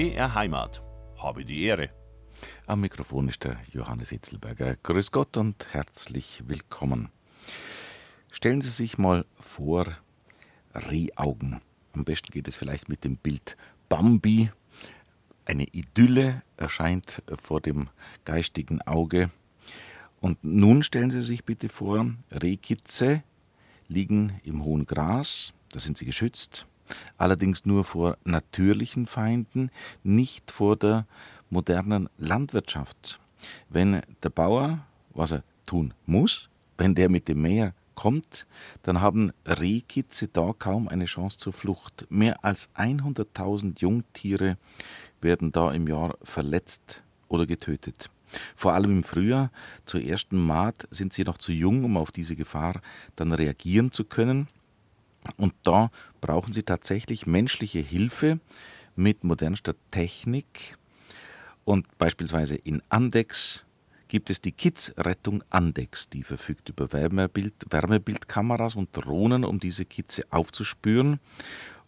BR Heimat. Habe die Ehre. Am Mikrofon ist der Johannes Hitzelberger. Grüß Gott und herzlich willkommen. Stellen Sie sich mal vor, Rehaugen. Am besten geht es vielleicht mit dem Bild Bambi. Eine Idylle erscheint vor dem geistigen Auge. Und nun stellen Sie sich bitte vor, Rehkitze liegen im hohen Gras, da sind sie geschützt, allerdings nur vor natürlichen Feinden, nicht vor der modernen Landwirtschaft. Wenn der Bauer, was er tun muss, wenn der mit dem Meer kommt, dann haben Rehkitze da kaum eine Chance zur Flucht. Mehr als 100.000 Jungtiere werden da im Jahr verletzt oder getötet. Vor allem im Frühjahr, zur ersten Maat, sind sie noch zu jung, um auf diese Gefahr dann reagieren zu können. Und da brauchen sie tatsächlich menschliche Hilfe mit modernster Technik. Und beispielsweise in Andex gibt es die Kids-Rettung Andex, die verfügt über Wärmebild, Wärmebildkameras und Drohnen, um diese Kitze aufzuspüren.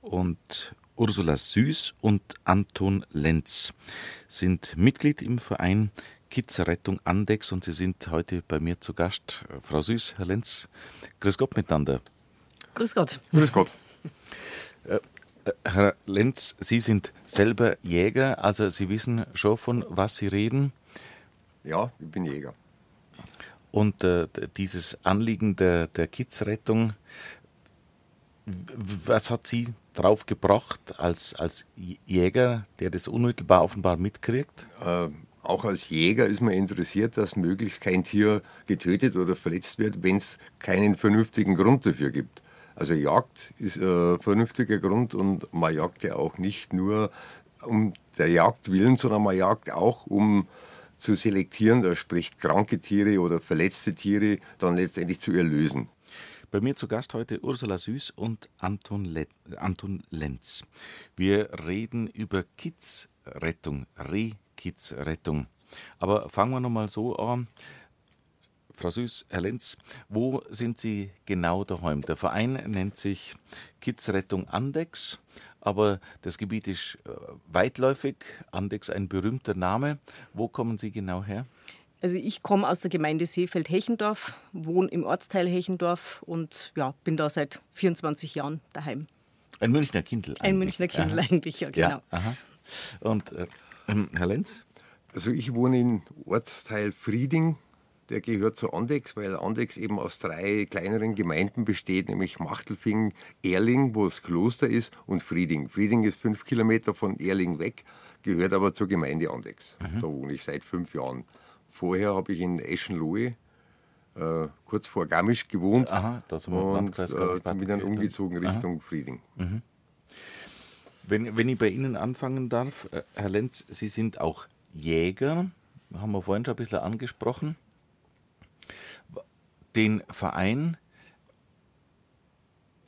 Und Ursula Süß und Anton Lenz sind Mitglied im Verein Kids-Rettung Andex und Sie sind heute bei mir zu Gast. Frau Süß, Herr Lenz, grüß Gott miteinander. Grüß Gott. Grüß Gott. Äh, äh, Herr Lenz, Sie sind selber Jäger, also Sie wissen schon, von was Sie reden. Ja, ich bin Jäger. Und äh, dieses Anliegen der, der Kidsrettung, was hat Sie drauf gebracht als, als Jäger, der das unmittelbar offenbar mitkriegt? Äh, auch als Jäger ist man interessiert, dass möglichst kein Tier getötet oder verletzt wird, wenn es keinen vernünftigen Grund dafür gibt. Also Jagd ist ein vernünftiger Grund und man jagt ja auch nicht nur um der Jagd willen, sondern man jagt auch um zu selektieren, da spricht kranke Tiere oder verletzte Tiere dann letztendlich zu erlösen. Bei mir zu Gast heute Ursula Süß und Anton, Le Anton Lenz. Wir reden über Kidsrettung, Rehkidsrettung. Aber fangen wir nochmal so an. Frau Süß, Herr Lenz, wo sind Sie genau daheim? Der Verein nennt sich Kidsrettung Andex, aber das Gebiet ist äh, weitläufig. Andex ein berühmter Name. Wo kommen Sie genau her? Also ich komme aus der Gemeinde Seefeld-Hechendorf, wohne im Ortsteil Hechendorf und ja, bin da seit 24 Jahren daheim. Ein Münchner Kindl. Ein Münchner Kindl aha. eigentlich, ja genau. Ja, aha. Und äh, Herr Lenz? Also ich wohne im Ortsteil Frieding der gehört zu Andex, weil Andex eben aus drei kleineren Gemeinden besteht, nämlich Machtelfing, Erling, wo das Kloster ist, und Frieding. Frieding ist fünf Kilometer von Erling weg, gehört aber zur Gemeinde Andex. Mhm. Da wohne ich seit fünf Jahren. Vorher habe ich in Eschenlohe, äh, kurz vor Garmisch gewohnt Aha, da sind wir und Landkreis äh, bin dann umgezogen Richtung Aha. Frieding. Mhm. Wenn, wenn ich bei Ihnen anfangen darf, äh, Herr Lenz, Sie sind auch Jäger, haben wir vorhin schon ein bisschen angesprochen den Verein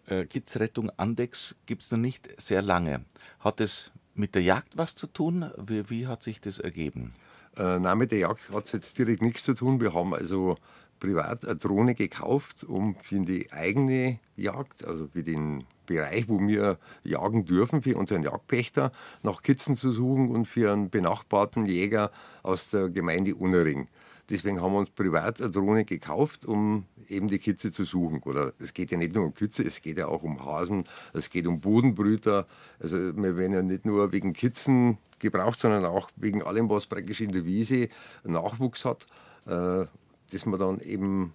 äh, Kidsrettung Andex gibt es noch nicht sehr lange. Hat es mit der Jagd was zu tun? Wie, wie hat sich das ergeben? Äh, nein, mit der Jagd hat es jetzt direkt nichts zu tun. Wir haben also privat eine Drohne gekauft, um für die eigene Jagd, also für den Bereich, wo wir jagen dürfen, für unseren Jagdpächter, nach Kitzen zu suchen und für einen benachbarten Jäger aus der Gemeinde Unnering. Deswegen haben wir uns privat eine Drohne gekauft, um eben die Kitze zu suchen. Oder es geht ja nicht nur um Kitze, es geht ja auch um Hasen, es geht um Bodenbrüter. Also wir werden ja nicht nur wegen Kitzen gebraucht, sondern auch wegen allem, was praktisch in der Wiese Nachwuchs hat, äh, das man dann eben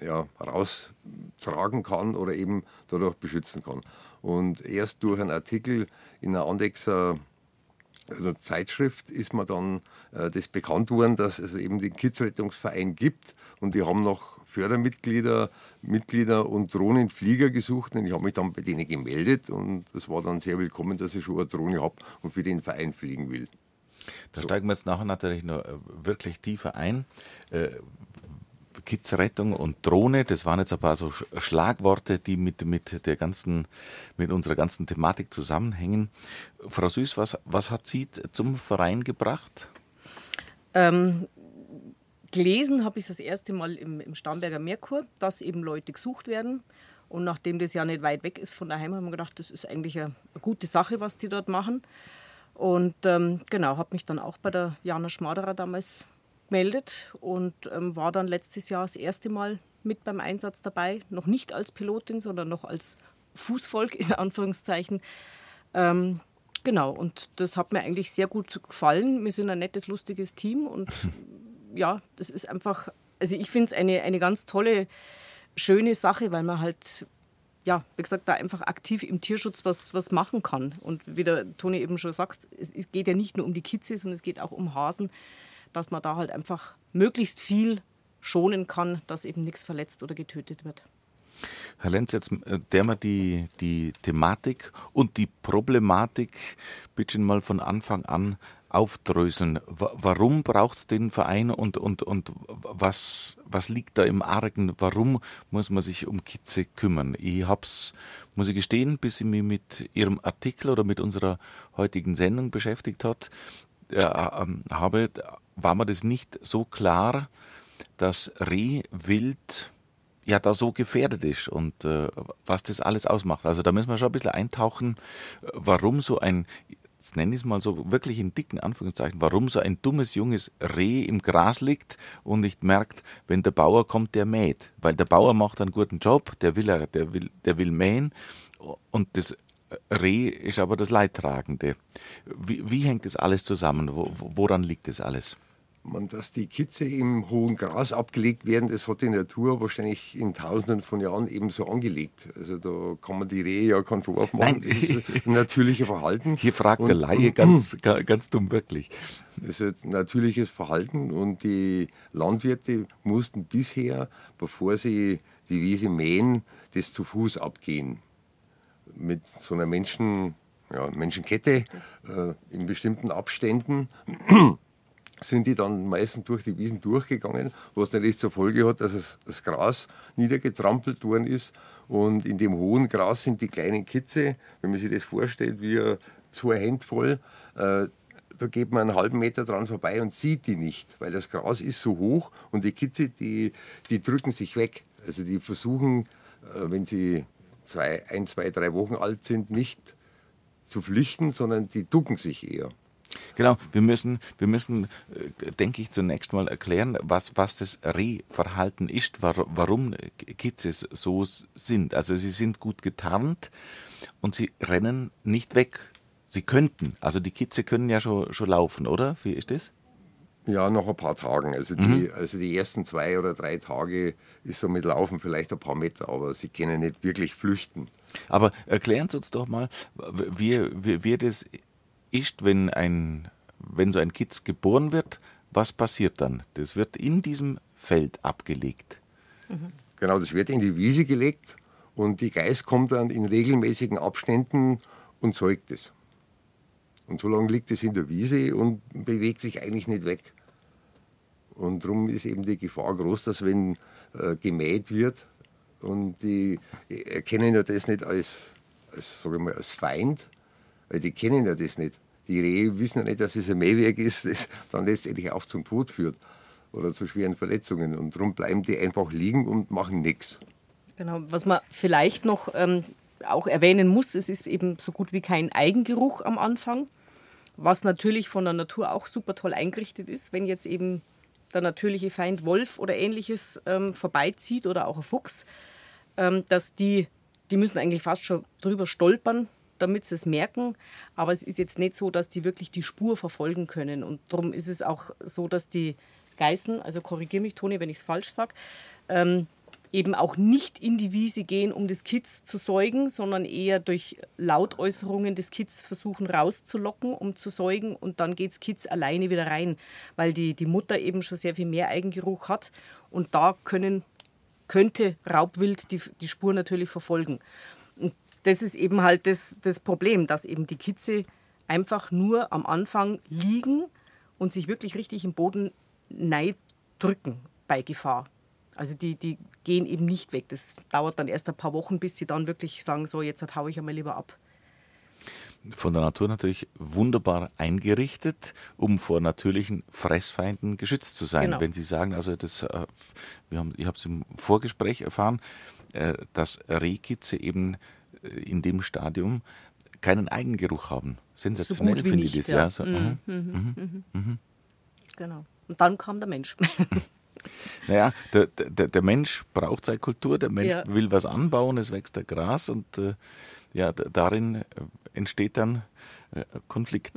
ja, raustragen kann oder eben dadurch beschützen kann. Und erst durch einen Artikel in einer Andexer also Zeitschrift ist mir dann äh, das bekannt worden, dass es eben den Kidsrettungsverein gibt und die haben noch Fördermitglieder, Mitglieder und Drohnenflieger gesucht und ich habe mich dann bei denen gemeldet und es war dann sehr willkommen, dass ich schon eine Drohne habe und für den Verein fliegen will. Da steigen wir jetzt nachher natürlich noch äh, wirklich tiefer ein. Äh, Kidsrettung und Drohne, das waren jetzt ein paar so Schlagworte, die mit, mit, der ganzen, mit unserer ganzen Thematik zusammenhängen. Frau Süß, was, was hat Sie zum Verein gebracht? Ähm, gelesen habe ich das erste Mal im, im Starnberger Merkur, dass eben Leute gesucht werden. Und nachdem das ja nicht weit weg ist von daheim, haben wir gedacht, das ist eigentlich eine, gute Sache, was die dort machen. Und ähm, genau, habe mich dann auch bei der Jana Schmaderer damals gemeldet und ähm, war dann letztes Jahr das erste Mal mit beim Einsatz dabei. Noch nicht als Pilotin, sondern noch als Fußvolk in Anführungszeichen. Ähm, genau, und das hat mir eigentlich sehr gut gefallen. Wir sind ein nettes, lustiges Team und ja, das ist einfach, also ich finde es eine, eine ganz tolle, schöne Sache, weil man halt, ja, wie gesagt, da einfach aktiv im Tierschutz was, was machen kann. Und wie der Toni eben schon sagt, es, es geht ja nicht nur um die Kitze, sondern es geht auch um Hasen, dass man da halt einfach möglichst viel schonen kann, dass eben nichts verletzt oder getötet wird. Herr Lenz, jetzt äh, der mal die, die Thematik und die Problematik bitte mal von Anfang an aufdröseln. Warum braucht es den Verein und, und, und was, was liegt da im Argen? Warum muss man sich um Kitze kümmern? Ich hab's, muss ich gestehen, bis ich mich mit Ihrem Artikel oder mit unserer heutigen Sendung beschäftigt hat, äh, äh, habe, war mir das nicht so klar, dass Rehwild ja da so gefährdet ist und äh, was das alles ausmacht. Also da müssen wir schon ein bisschen eintauchen, warum so ein, jetzt nenne ich es mal so wirklich in dicken Anführungszeichen, warum so ein dummes junges Reh im Gras liegt und nicht merkt, wenn der Bauer kommt, der mäht. Weil der Bauer macht einen guten Job, der will, der will, der will mähen und das Reh ist aber das Leidtragende. Wie, wie hängt das alles zusammen? Woran liegt das alles? man, dass die Kitze im hohen Gras abgelegt werden, das hat die Natur wahrscheinlich in tausenden von Jahren eben so angelegt. Also da kann man die Rehe ja keinen Vorwurf machen. Nein. Das ist ein natürliches Verhalten. Hier fragt und, der Laie ganz, ganz dumm wirklich. Das ist ein natürliches Verhalten und die Landwirte mussten bisher, bevor sie die Wiese mähen, das zu Fuß abgehen. Mit so einer Menschen, ja, Menschenkette äh, in bestimmten Abständen sind die dann meistens durch die Wiesen durchgegangen, was natürlich zur Folge hat, dass es, das Gras niedergetrampelt worden ist. Und in dem hohen Gras sind die kleinen Kitze, wenn man sich das vorstellt, wie zwei Hände voll, äh, da geht man einen halben Meter dran vorbei und sieht die nicht, weil das Gras ist so hoch und die Kitze, die, die drücken sich weg. Also die versuchen, äh, wenn sie zwei, ein, zwei, drei Wochen alt sind, nicht zu flüchten, sondern die ducken sich eher. Genau, wir müssen, wir müssen, äh, denke ich, zunächst mal erklären, was, was das Rehverhalten ist, warum Kitzes so sind. Also sie sind gut getarnt und sie rennen nicht weg. Sie könnten, also die Kitze können ja schon, schon laufen, oder? Wie ist das? Ja, nach ein paar Tagen. Also die, mhm. also die ersten zwei oder drei Tage ist so mit Laufen vielleicht ein paar Meter, aber sie können nicht wirklich flüchten. Aber erklären Sie uns doch mal, wie, wie, wie das ist, wenn, ein, wenn so ein Kitz geboren wird, was passiert dann? Das wird in diesem Feld abgelegt. Mhm. Genau, das wird in die Wiese gelegt und die Geiß kommt dann in regelmäßigen Abständen und säugt es. Und so lange liegt es in der Wiese und bewegt sich eigentlich nicht weg. Und darum ist eben die Gefahr groß, dass wenn äh, gemäht wird und die erkennen ja das nicht als, als, sag ich mal, als Feind, weil die kennen ja das nicht. Die Rehe wissen ja nicht, dass es ein Mähwerk ist, das dann letztendlich auch zum Tod führt oder zu schweren Verletzungen. Und darum bleiben die einfach liegen und machen nichts. Genau, was man vielleicht noch ähm, auch erwähnen muss, es ist eben so gut wie kein Eigengeruch am Anfang, was natürlich von der Natur auch super toll eingerichtet ist. Wenn jetzt eben der natürliche Feind Wolf oder ähnliches ähm, vorbeizieht oder auch ein Fuchs, ähm, dass die, die müssen eigentlich fast schon drüber stolpern, damit sie es merken. Aber es ist jetzt nicht so, dass die wirklich die Spur verfolgen können. Und darum ist es auch so, dass die Geißen, also korrigiere mich, Toni, wenn ich es falsch sage, ähm, eben auch nicht in die Wiese gehen, um das Kitz zu säugen, sondern eher durch Lautäußerungen des Kitz versuchen rauszulocken, um zu säugen. Und dann geht das Kitz alleine wieder rein, weil die, die Mutter eben schon sehr viel mehr Eigengeruch hat. Und da können, könnte Raubwild die, die Spur natürlich verfolgen. Das ist eben halt das, das Problem, dass eben die Kitze einfach nur am Anfang liegen und sich wirklich richtig im Boden drücken bei Gefahr. Also die, die gehen eben nicht weg. Das dauert dann erst ein paar Wochen, bis sie dann wirklich sagen, so jetzt haue ich einmal lieber ab. Von der Natur natürlich wunderbar eingerichtet, um vor natürlichen Fressfeinden geschützt zu sein. Genau. Wenn Sie sagen, also das, äh, wir haben, ich habe es im Vorgespräch erfahren, äh, dass Rehkitze eben in dem Stadium keinen Eigengeruch haben. Sensationell so finde ich das. Ja. so, mhm. Mhm. Mhm. Genau. Und dann kam der Mensch. Naja, der, der, der Mensch braucht seine Kultur, der Mensch Ja. will was anbauen, es wächst der Gras und äh, ja, darin äh, entsteht dann äh, Konflikt.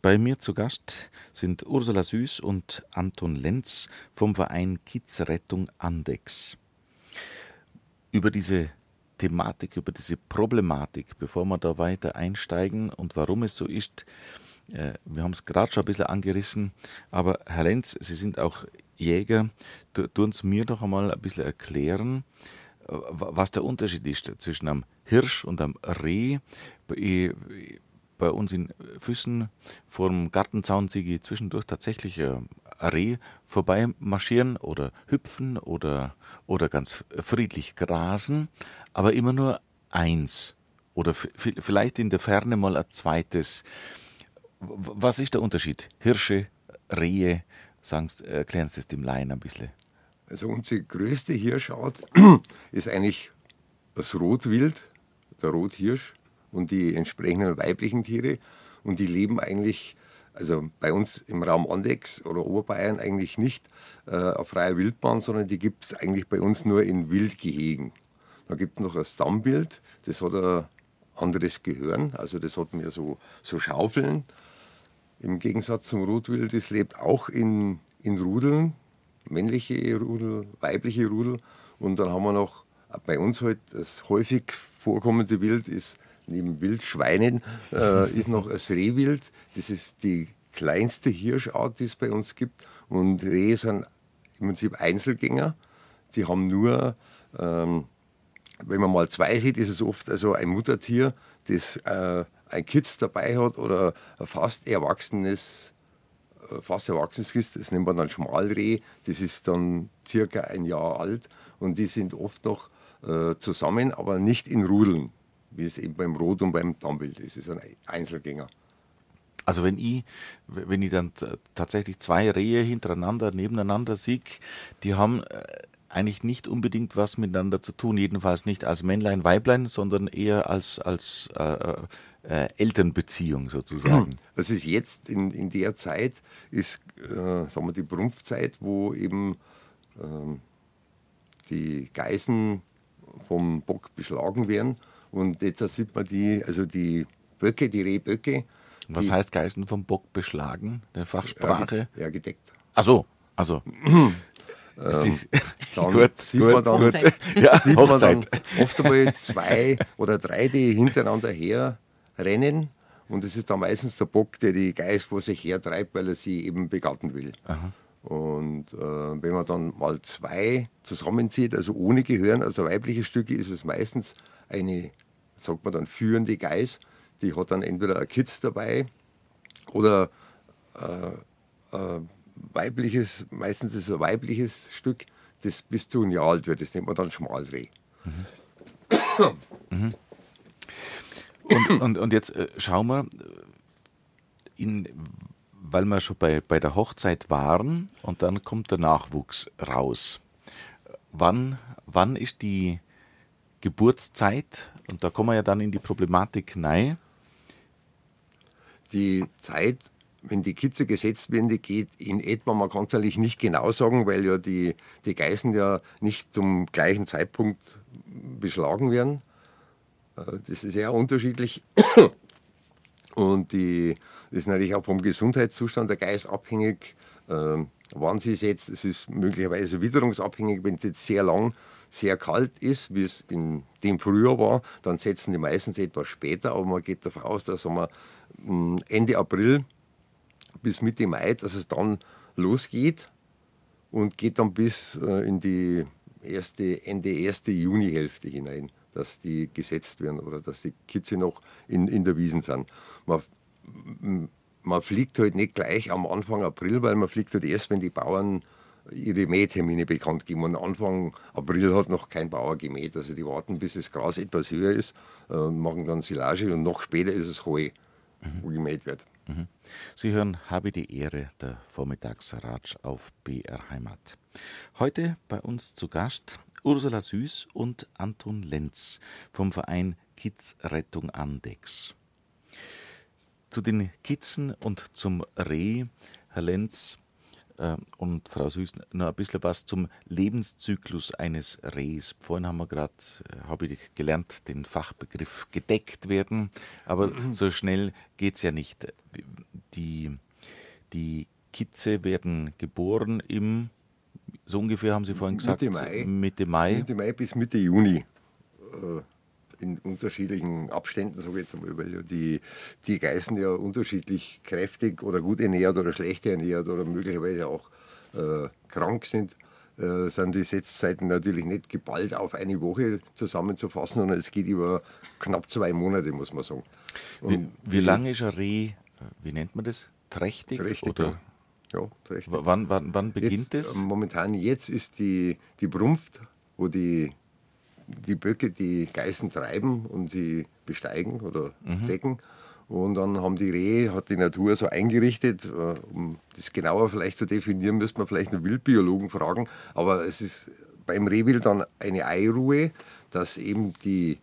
Bei mir zu Gast sind Ursula Süß und Anton Lenz vom Verein Kiezrettung Andex. Über diese Thematik, über diese Problematik, bevor wir da weiter einsteigen und warum es so ist, wir haben es gerade schon ein bisschen angerissen, aber Herr Lenz, Sie sind auch Jäger. Tu- Tun Sie mir doch einmal ein bisschen erklären, äh, wa- was der Unterschied ist zwischen einem Hirsch und einem Reh. Bei, uns in Füssen vor dem Gartenzaun sehe ich zwischendurch tatsächlich äh, ein Reh vorbei marschieren oder hüpfen oder, oder ganz friedlich grasen, aber immer nur eins. Oder vielleicht in der Ferne mal ein zweites. Was ist der Unterschied? Hirsche, Rehe, sagen Sie, erklären Sie das dem Laien ein bisschen. Also unsere größte Hirschart ist eigentlich das Rotwild, der Rothirsch und die entsprechenden weiblichen Tiere. Und die leben eigentlich, also bei uns im Raum Andex oder Oberbayern eigentlich nicht äh, auf freier Wildbahn, sondern die gibt es eigentlich bei uns nur in Wildgehegen. Da gibt es noch ein Stammbild, das hat ein anderes Gehirn, also das hat mehr so, so Schaufeln. Im Gegensatz zum Rotwild, das lebt auch in, in Rudeln, männliche Rudel, weibliche Rudel. Und dann haben wir noch bei uns halt das häufig vorkommende Wild ist neben Wildschweinen äh, ist noch das Rehwild. Das ist die kleinste Hirschart, die es bei uns gibt. Und Rehe sind im Prinzip Einzelgänger. Die haben nur, ähm, wenn man mal zwei sieht, ist es oft also ein Muttertier, das äh, ein Kitz dabei hat oder ein fast erwachsenes äh, fast erwachsenes ist, das nennt man dann Schmalreh, das ist dann circa ein Jahr alt und die sind oft noch äh, zusammen, aber nicht in Rudeln, wie es eben beim Rot- und beim Dammwild ist. Es ist ein Einzelgänger. Also wenn ich, wenn ich dann tatsächlich zwei Rehe hintereinander, nebeneinander sehe, die haben äh, eigentlich nicht unbedingt was miteinander zu tun, jedenfalls nicht als Männlein, Weiblein, sondern eher als, als äh, äh, Elternbeziehung sozusagen. Das ist jetzt in, in der Zeit, ist äh, sagen wir, die Prumpfzeit, wo eben ähm, die Geißen vom Bock beschlagen werden. Und jetzt sieht man die, also die Böcke, die Rehböcke. Was die, heißt Geißen vom Bock beschlagen? Der Fachsprache? Ja, ge- ja, gedeckt. Ach so, also. Sie- Dann gut, sieht gut, man dann- gut. Hochzeit. Ja, sieht man Hochzeit. dann oft einmal zwei oder drei, die hintereinander her rennen. Und es ist dann meistens der Bock, der die Geiß vor sich hertreibt, weil er sie eben begatten will. Und äh, wenn man dann mal zwei zusammenzieht, also ohne Gehirn, also weibliche Stücke, ist es meistens eine, sagt man dann, führende Geiß. Die hat dann entweder ein Kitz dabei oder äh, äh, weibliches, meistens ist es ein weibliches Stück, das bis zu ein Jahr alt wird. Das nennt man dann Schmalreh. Und, und, und jetzt äh, schauen wir, äh, in, weil wir schon bei, bei der Hochzeit waren und dann kommt der Nachwuchs raus. Wann, wann ist die Geburtszeit? Und da kommen wir ja dann in die Problematik rein. Die Zeit, wenn die Kitze gesetzt werden, die geht in etwa, man kann es eigentlich nicht genau sagen, weil ja die, die Geißen ja nicht zum gleichen Zeitpunkt beschlagen werden. Äh, Das ist sehr unterschiedlich. Und die, das ist natürlich auch vom Gesundheitszustand der Geiß abhängig, ähm, wann sie setzt. Es ist möglicherweise witterungsabhängig, wenn es jetzt sehr lang, sehr kalt ist, wie es in dem Frühjahr war, dann setzen die meistens etwas später, aber man geht davon aus, dass wir Ende April bis Mitte Mai, dass es dann losgeht und geht dann bis äh, in die erste, Ende erste Junihälfte hinein, dass die gesetzt werden oder dass die Kitze noch in, in der Wiesen sind. Man, man fliegt halt nicht gleich am Anfang April, weil man fliegt halt erst, wenn die Bauern ihre Mähtermine bekannt geben. Und Anfang April hat noch kein Bauer gemäht. Also die warten, bis das Gras etwas höher ist, äh, machen dann Silage und noch später ist es Heu, wo gemäht wird. Sie hören Habe die Ehre, der Vormittagsratsch auf BR Heimat. Heute bei uns zu Gast Ursula Süß und Anton Lenz vom Verein Kitzrettung Andex. Zu den Kitzen und zum Reh, Herr Lenz äh, und Frau Süß, noch ein bisschen was zum Lebenszyklus eines Rehs. Vorhin haben wir gerade, äh, habe ich gelernt, den Fachbegriff gedeckt werden, aber so schnell geht es ja nicht. Die, die Kitze werden geboren im, so ungefähr haben Sie vorhin gesagt, Mitte Mai. Mitte Mai, Mitte Mai bis Mitte Juni. Äh, in unterschiedlichen Abständen, sage ich jetzt einmal, weil ja die, die Geißen ja unterschiedlich kräftig oder gut ernährt oder schlecht ernährt oder möglicherweise auch äh, krank sind, äh, sind die Setzzeiten natürlich nicht geballt auf eine Woche zusammenzufassen, sondern es geht über knapp zwei Monate, muss man sagen. Wie, wie lange ist ein Reh, äh, wie nennt man das? Trächtig? Trächtig, oder? Ja, trächtig. Wann, wann, wann beginnt jetzt, es? Momentan jetzt ist die, die Brunft, wo die die Böcke die Geißen treiben und sie besteigen oder mhm. decken. Und dann haben die Rehe, hat die Natur so eingerichtet, äh, um das genauer vielleicht zu definieren, müsste man vielleicht einen Wildbiologen fragen. Aber es ist beim Rehwild dann eine Eiruhe, dass eben die,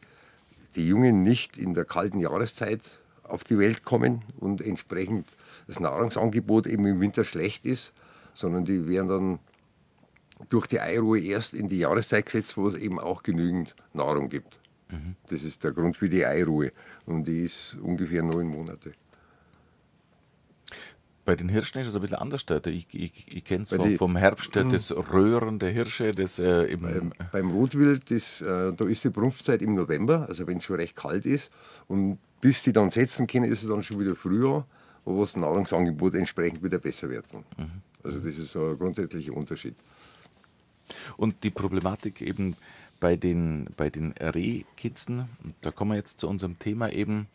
die Jungen nicht in der kalten Jahreszeit auf die Welt kommen und entsprechend das Nahrungsangebot eben im Winter schlecht ist, sondern die werden dann durch die Eiruhe erst in die Jahreszeit gesetzt, wo es eben auch genügend Nahrung gibt. Mhm. Das ist der Grund für die Eiruhe. Und die ist ungefähr neun Monate. Bei den Hirschen ist es ein bisschen anders. Ich, ich, ich kenne es vom, vom, Herbst, mhm. das Röhren der Hirsche. Das, äh, beim, beim, Rotwild, das, äh, da ist die Brunftzeit im November, also wenn es schon recht kalt ist. Und bis die dann setzen können, ist es dann schon wieder Frühjahr, wo das Nahrungsangebot entsprechend wieder besser wird. Mhm. Also das ist so ein grundsätzlicher Unterschied. Und die Problematik eben bei den, bei den Rehkitzen, da kommen wir jetzt zu unserem Thema eben,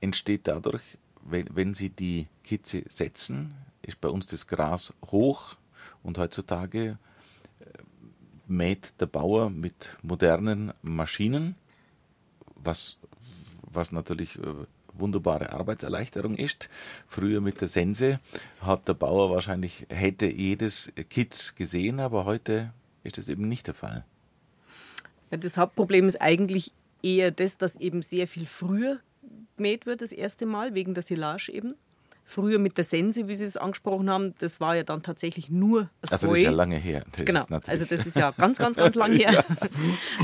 entsteht dadurch, wenn, wenn sie die Kitze setzen, ist bei uns das Gras hoch und heutzutage äh, mäht der Bauer mit modernen Maschinen, was, was natürlich äh, wunderbare Arbeitserleichterung ist. Früher mit der Sense hat der Bauer wahrscheinlich, hätte jedes Kitz gesehen, aber heute ist das eben nicht der Fall. Ja, das Hauptproblem ist eigentlich eher das, dass eben sehr viel früher gemäht wird, das erste Mal, wegen der Silage eben. Früher mit der Sense, wie Sie es angesprochen haben, das war ja dann tatsächlich nur das Also das ist ja lange her. Das genau, also das ist ja ganz, ganz, ganz lang her. ja.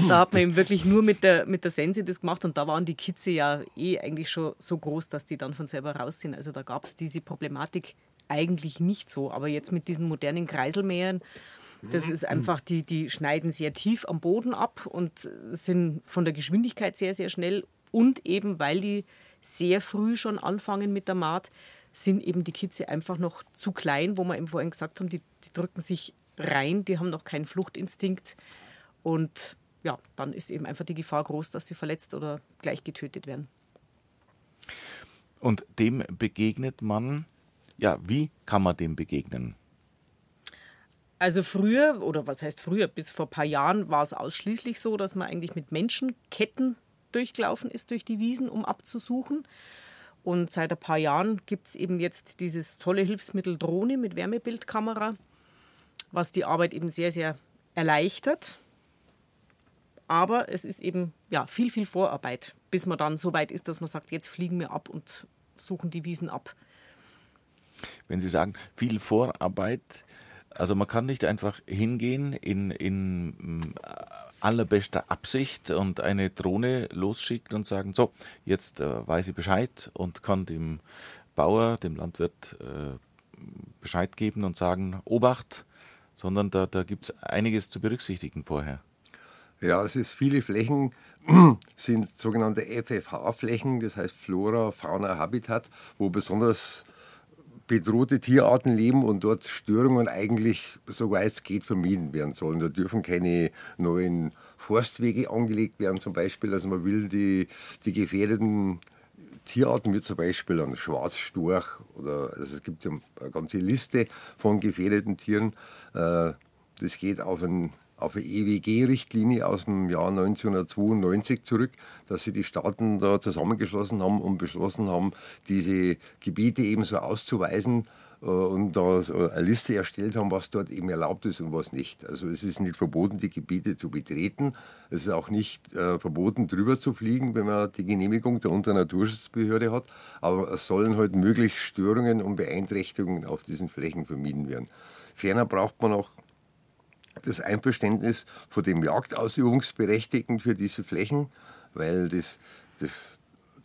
Da hat man eben wirklich nur mit der, mit der Sense das gemacht und da waren die Kitze ja eh eigentlich schon so groß, dass die dann von selber raus sind. Also da gab es diese Problematik eigentlich nicht so. Aber jetzt mit diesen modernen Kreiselmähern das ist einfach, die, die schneiden sehr tief am Boden ab und sind von der Geschwindigkeit sehr, sehr schnell. Und eben, weil die sehr früh schon anfangen mit der Maat, sind eben die Kitze einfach noch zu klein, wo wir eben vorhin gesagt haben, die, die drücken sich rein, die haben noch keinen Fluchtinstinkt. Und ja, dann ist eben einfach die Gefahr groß, dass sie verletzt oder gleich getötet werden. Und dem begegnet man, ja, wie kann man dem begegnen? Also früher, oder was heißt früher, bis vor ein paar Jahren war es ausschließlich so, dass man eigentlich mit Menschenketten durchgelaufen ist durch die Wiesen, um abzusuchen. Und seit ein paar Jahren gibt es eben jetzt dieses tolle Hilfsmittel Drohne mit Wärmebildkamera, was die Arbeit eben sehr, sehr erleichtert. Aber es ist eben ja, viel, viel Vorarbeit, bis man dann so weit ist, dass man sagt, jetzt fliegen wir ab und suchen die Wiesen ab. Wenn Sie sagen, viel Vorarbeit, also man kann nicht einfach hingehen in, in mm, allerbester Absicht und eine Drohne losschicken und sagen, so, jetzt äh, weiß ich Bescheid und kann dem Bauer, dem Landwirt äh, Bescheid geben und sagen, Obacht, sondern da, da gibt es einiges zu berücksichtigen vorher. Ja, es ist viele Flächen sind sogenannte FFH-Flächen, das heißt Flora, Fauna, Habitat, wo besonders bedrohte Tierarten leben und dort Störungen eigentlich, soweit es geht, vermieden werden sollen. Da dürfen keine neuen Forstwege angelegt werden, zum Beispiel. Also man will die, die gefährdeten Tierarten, wie zum Beispiel ein Schwarzstorch oder also es gibt ja eine ganze Liste von gefährdeten Tieren. Äh, das geht auf ein auf eine EWG-Richtlinie aus dem Jahr 1992 zurück, dass sie die Staaten da zusammengeschlossen haben und beschlossen haben, diese Gebiete ebenso auszuweisen, äh, und da so eine Liste erstellt haben, was dort eben erlaubt ist und was nicht. Also es ist nicht verboten, die Gebiete zu betreten. Es ist auch nicht äh, verboten, drüber zu fliegen, wenn man die Genehmigung der Unternaturschutzbehörde hat. Aber es sollen halt möglichst Störungen und Beeinträchtigungen auf diesen Flächen vermieden werden. Ferner braucht man auch das Einverständnis von dem Jagdausübungsberechtigten für diese Flächen, weil das, das,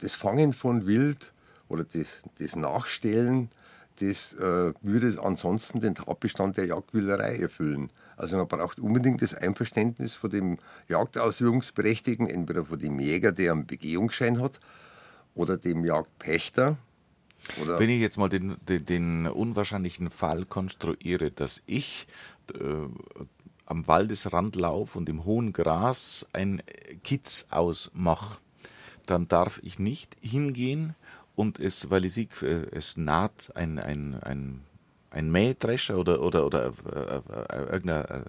das Fangen von Wild oder das, das Nachstellen das äh, würde ansonsten den Tatbestand der Jagdwilderei erfüllen. Also man braucht unbedingt das Einverständnis von dem Jagdausübungsberechtigten, entweder von dem Jäger, der einen Begehungsschein hat, oder dem Jagdpächter. Oder Wenn ich jetzt mal den, den, den unwahrscheinlichen Fall konstruiere, dass ich äh, am Waldesrand laufe und im hohen Gras ein Kitz ausmache, dann darf ich nicht hingehen und es, weil ich sehe, äh, es naht ein, ein, ein, ein Mähdrescher oder, oder, oder äh, äh, irgendein,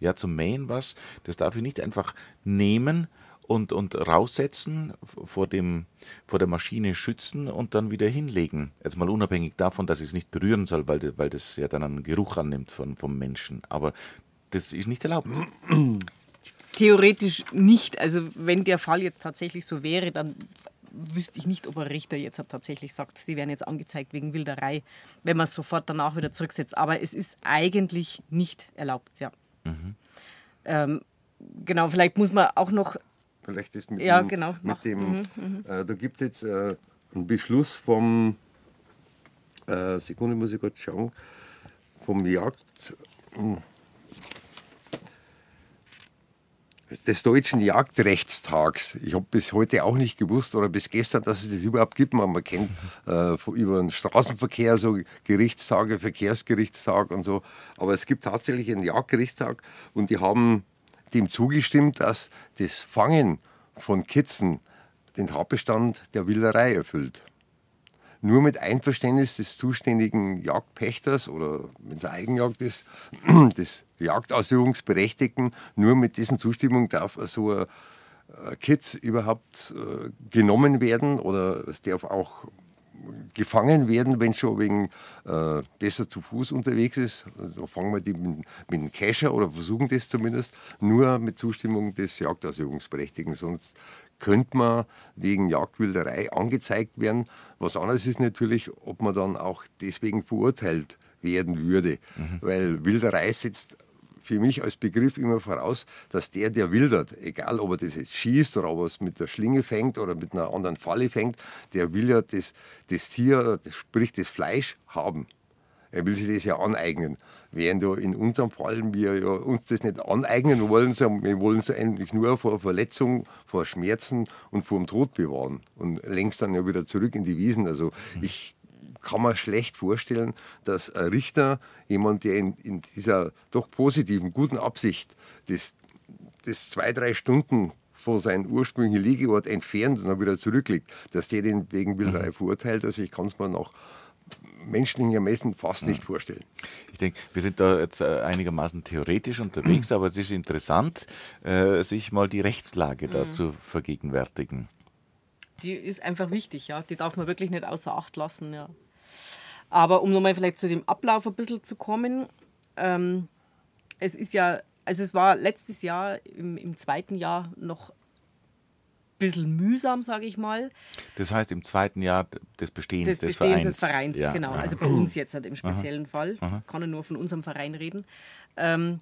ja, zum Mähen was, das darf ich nicht einfach nehmen und, und raussetzen, vor, dem, vor der Maschine schützen und dann wieder hinlegen. Jetzt mal unabhängig davon, dass ich es nicht berühren soll, weil, weil das ja dann einen Geruch annimmt von, vom Menschen. Aber das ist nicht erlaubt. Theoretisch nicht. Also wenn der Fall jetzt tatsächlich so wäre, dann wüsste ich nicht, ob ein Richter jetzt tatsächlich sagt, sie werden jetzt angezeigt wegen Wilderei, wenn man es sofort danach wieder zurücksetzt. Aber es ist eigentlich nicht erlaubt, ja. Mhm. Ähm, genau, vielleicht muss man auch noch. Vielleicht ist mit ja, dem, genau, mit dem mhm, mhm, äh, da gibt es jetzt äh, einen Beschluss vom, äh, Sekunde muss ich kurz schauen, vom Jagd. Des Deutschen Jagdrechtstags. Ich habe bis heute auch nicht gewusst oder bis gestern, dass es das überhaupt gibt. Man, kennt äh, über den Straßenverkehr so Gerichtstage, Verkehrsgerichtstag und so. Aber es gibt tatsächlich einen Jagdgerichtstag und die haben dem zugestimmt, dass das Fangen von Kitzen den Tatbestand der Wilderei erfüllt nur mit Einverständnis des zuständigen Jagdpächters oder wenn es Eigenjagd ist, des Jagdausübungsberechtigten, nur mit dessen Zustimmung darf so ein Kitz überhaupt äh, genommen werden oder es darf auch gefangen werden, wenn schon wegen äh, besser zu Fuß unterwegs ist. Also fangen wir die mit, mit dem Kescher oder versuchen das zumindest nur mit Zustimmung des Jagdausübungsberechtigten. Sonst könnte man wegen Jagdwilderei angezeigt werden. Was anderes ist natürlich, ob man dann auch deswegen verurteilt werden würde. Mhm. Weil Wilderei setzt für mich als Begriff immer voraus, dass der, der wildert, egal ob er das jetzt schießt oder ob er es mit der Schlinge fängt oder mit einer anderen Falle fängt, der will ja das, das Tier, sprich das Fleisch haben. Er will sich das ja aneignen. Während ja in unserem Fall wir ja uns das nicht aneignen wollen, sondern wir wollen es eigentlich nur vor Verletzung, vor Schmerzen und vor dem Tod bewahren und längst dann ja wieder zurück in die Wiesen. Also ich kann mir schlecht vorstellen, dass ein Richter, jemand, der in, in dieser doch positiven, guten Absicht das, das zwei, drei Stunden von seinem ursprünglichen Liegeort entfernt und dann wieder zurückliegt, dass der den wegen Wilderei mhm. verurteilt. Also ich kann es mir noch menschlichen Ermessen fast nicht vorstellen. Ich denke, wir sind da jetzt äh, einigermaßen theoretisch unterwegs, aber es ist interessant, äh, sich mal die Rechtslage da mhm. zu vergegenwärtigen. Die ist einfach wichtig, ja. Die darf man wirklich nicht außer Acht lassen, ja. Aber um nochmal vielleicht zu dem Ablauf ein bisschen zu kommen, ähm, es ist ja, also es war letztes Jahr im, im zweiten Jahr noch bisschen mühsam, sage ich mal. Das heißt im zweiten Jahr des Bestehens des, des Bestehens Vereins. Des Vereins ja. genau. Also bei uns jetzt halt im speziellen Aha. Fall. Aha. Kann ich nur von unserem Verein reden. Ähm,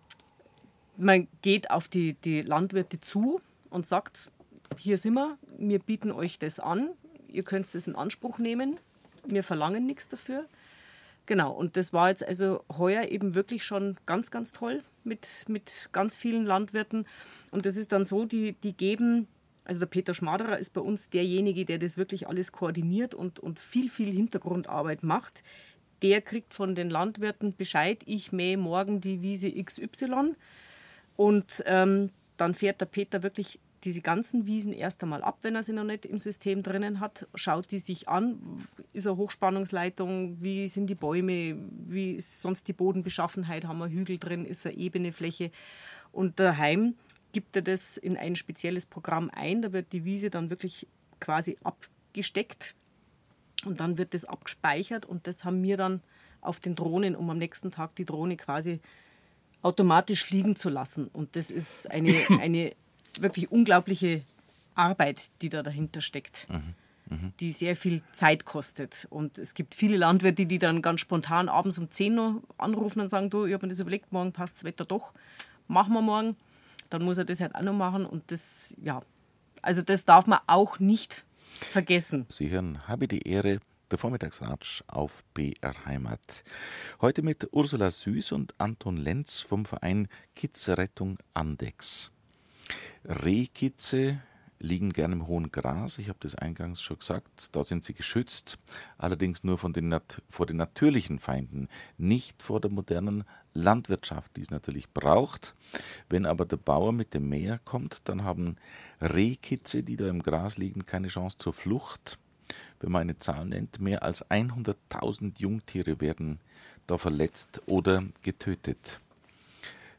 man geht auf die, die Landwirte zu und sagt, hier sind wir, wir bieten euch das an, ihr könnt es in Anspruch nehmen, wir verlangen nichts dafür. Genau, und das war jetzt also heuer eben wirklich schon ganz, ganz toll mit, mit ganz vielen Landwirten. Und das ist dann so, die, die geben also der Peter Schmaderer ist bei uns derjenige, der das wirklich alles koordiniert und, und viel, viel Hintergrundarbeit macht. Der kriegt von den Landwirten Bescheid, ich mähe morgen die Wiese XY. Und ähm, dann fährt der Peter wirklich diese ganzen Wiesen erst einmal ab, wenn er sie noch nicht im System drinnen hat, schaut die sich an, ist eine Hochspannungsleitung, wie sind die Bäume, wie ist sonst die Bodenbeschaffenheit, haben wir Hügel drin, ist eine ebene Fläche. Und daheim gibt er das in ein spezielles Programm ein. Da wird die Wiese dann wirklich quasi abgesteckt und dann wird das abgespeichert und das haben wir dann auf den Drohnen, um am nächsten Tag die Drohne quasi automatisch fliegen zu lassen. Und das ist eine, eine wirklich unglaubliche Arbeit, die da dahinter steckt. Mhm die sehr viel Zeit kostet. Und es gibt viele Landwirte, die dann ganz spontan abends um 10 Uhr anrufen und sagen, du, ich habe mir das überlegt, morgen passt das Wetter doch, machen wir morgen. Dann muss er das halt auch noch machen und das, ja, also das darf man auch nicht vergessen. Sie hören, habe die Ehre, der Vormittagsratsch auf BR Heimat. Heute mit Ursula Süß und Anton Lenz vom Verein Kitzrettung Andex. Rehkitze liegen gerne im hohen Gras. Ich habe das eingangs schon gesagt. Da sind sie geschützt, allerdings nur von den vor den natürlichen Feinden, nicht vor der modernen Landwirtschaft, die es natürlich braucht. Wenn aber der Bauer mit dem Mäher kommt, dann haben Rehkitze, die da im Gras liegen, keine Chance zur Flucht. Wenn man eine Zahl nennt, mehr als 100.000 Jungtiere werden da verletzt oder getötet.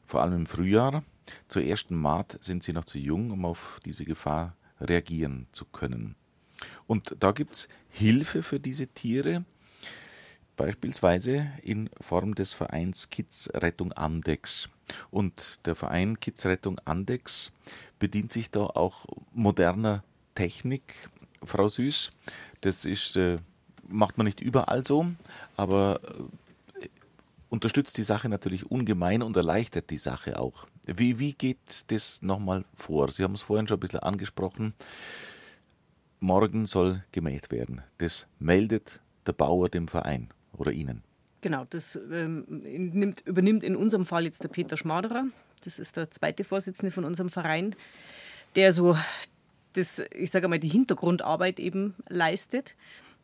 Vor allem im Frühjahr zur ersten Maat sind sie noch zu jung, um auf diese Gefahr reagieren zu können. Und da gibt es Hilfe für diese Tiere, beispielsweise in Form des Vereins Kidsrettung Andex. Und der Verein Kidsrettung Andex bedient sich da auch moderner Technik, Frau Süß. Das ist, äh, macht man nicht überall so, aber äh, unterstützt die Sache natürlich ungemein und erleichtert die Sache auch. Wie, wie geht das nochmal vor? Sie haben es vorhin schon ein bisschen angesprochen. Morgen soll gemäht werden. Das meldet der Bauer dem Verein oder Ihnen. Genau, das ähm, nimmt, übernimmt in unserem Fall jetzt der Peter Schmaderer. Das ist der zweite Vorsitzende von unserem Verein, der so das, ich sage mal, die Hintergrundarbeit eben leistet.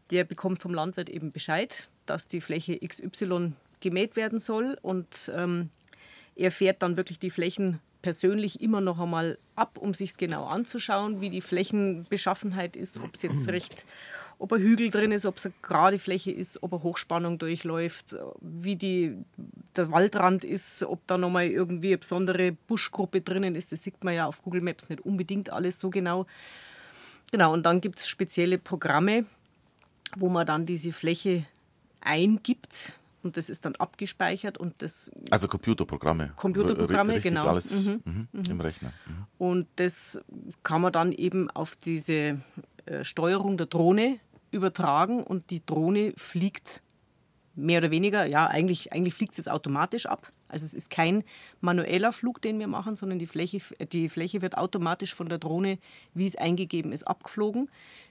Der bekommt vom Landwirt eben Bescheid, dass die Fläche XY gemäht werden soll und ähm, er fährt dann wirklich die Flächen persönlich immer noch einmal ab, um sich es genau anzuschauen, wie die Flächenbeschaffenheit ist, ob es jetzt recht, ob ein Hügel drin ist, ob es eine gerade Fläche ist, ob eine Hochspannung durchläuft, wie die, der Waldrand ist, ob da nochmal irgendwie eine besondere Buschgruppe drinnen ist. Das sieht man ja auf Google Maps nicht unbedingt alles so genau. Genau, und dann gibt es spezielle Programme, wo man dann diese Fläche eingibt und das ist dann abgespeichert und das. Also Computerprogramme. Computerprogramme, Richtig genau. Alles mhm. Mhm. mhm. im Rechner. Mhm. Und das kann man dann eben auf diese äh, Steuerung der Drohne übertragen und die Drohne fliegt mehr oder weniger, ja, eigentlich, eigentlich fliegt es automatisch ab. Also es ist kein manueller Flug, den wir machen, sondern die Fläche, die Fläche wird automatisch von der Drohne, wie es eingegeben ist, abgeflogen.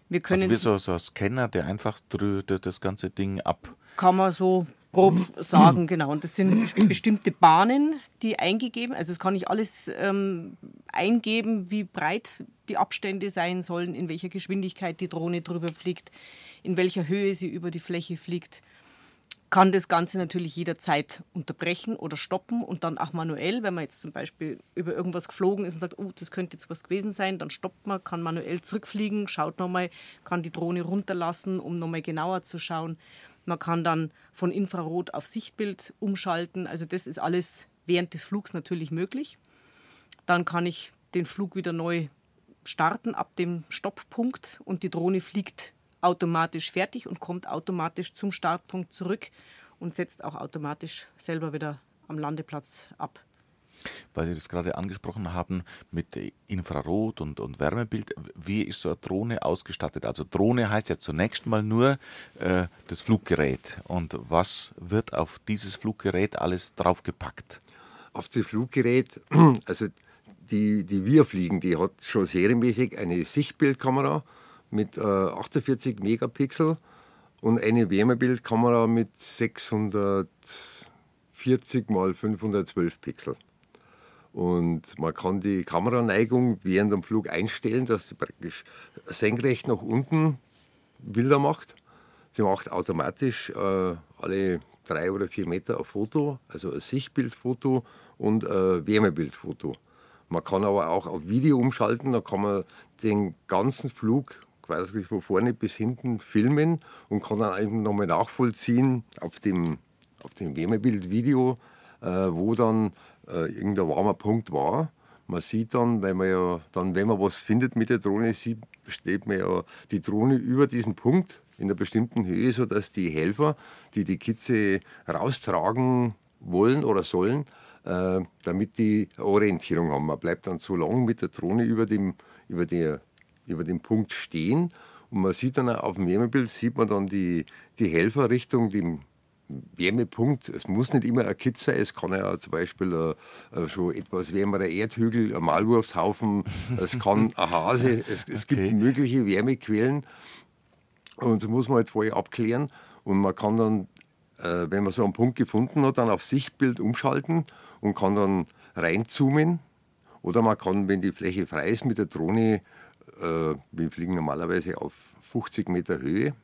Wir können also wie so, so ein Scanner, der einfach das ganze Ding ab. Kann man so grob sagen, genau. Und das sind bestimmte Bahnen, die eingegeben, also es kann ich alles ähm, eingeben, wie breit die Abstände sein sollen, in welcher Geschwindigkeit die Drohne drüber fliegt, in welcher Höhe sie über die Fläche fliegt. Kann das Ganze natürlich jederzeit unterbrechen oder stoppen und dann auch manuell, wenn man jetzt zum Beispiel über irgendwas geflogen ist und sagt, oh, das könnte jetzt was gewesen sein, dann stoppt man, kann manuell zurückfliegen, schaut nochmal, kann die Drohne runterlassen, um nochmal genauer zu schauen. Man kann dann von Infrarot auf Sichtbild umschalten. Also das ist alles während des Flugs natürlich möglich. Dann kann ich den Flug wieder neu starten ab dem Stopppunkt und die Drohne fliegt automatisch fertig und kommt automatisch zum Startpunkt zurück und setzt auch automatisch selber wieder am Landeplatz ab weil Sie das gerade angesprochen haben mit Infrarot und, und Wärmebild. Wie ist so eine Drohne ausgestattet? Also Drohne heißt ja zunächst mal nur äh, das Fluggerät. Und was wird auf dieses Fluggerät alles draufgepackt? Auf das Fluggerät, also die, die wir fliegen, die hat schon serienmäßig eine Sichtbildkamera mit äh, 48 Megapixel und eine Wärmebildkamera mit 640 mal 512 Pixel. Und man kann die Kameraneigung während dem Flug einstellen, dass sie praktisch senkrecht nach unten Bilder macht. Sie macht automatisch äh, alle drei oder vier Meter ein Foto, also ein Sichtbildfoto und ein Wärmebildfoto. Man kann aber auch auf Video umschalten, da kann man den ganzen Flug quasi von vorne bis hinten filmen und kann dann eben nochmal nachvollziehen auf dem, auf dem Wärmebildvideo, wo dann äh, irgendein warmer Punkt war. Man sieht dann, weil man ja dann, wenn man was findet mit der Drohne, sieht, steht man ja die Drohne über diesen Punkt in einer bestimmten Höhe, sodass die Helfer, die die Kitze raustragen wollen oder sollen, äh, damit die Orientierung haben. Man bleibt dann so lange mit der Drohne über dem, über, der, über dem Punkt stehen und man sieht dann auf dem Wärmebild, sieht man dann die, die Helfer Richtung dem Wärmepunkt. Es muss nicht immer ein Kitz sein, es kann ja zum Beispiel äh, schon etwas wärmerer Erdhügel, ein Maulwurfshaufen, es kann ein Hase, es, es okay. gibt mögliche Wärmequellen. Und das muss man halt vorher abklären. Und man kann dann, äh, wenn man so einen Punkt gefunden hat, dann auf Sichtbild umschalten und kann dann reinzoomen. Oder man kann, wenn die Fläche frei ist, mit der Drohne äh, wir fliegen normalerweise auf 50 Meter Höhe,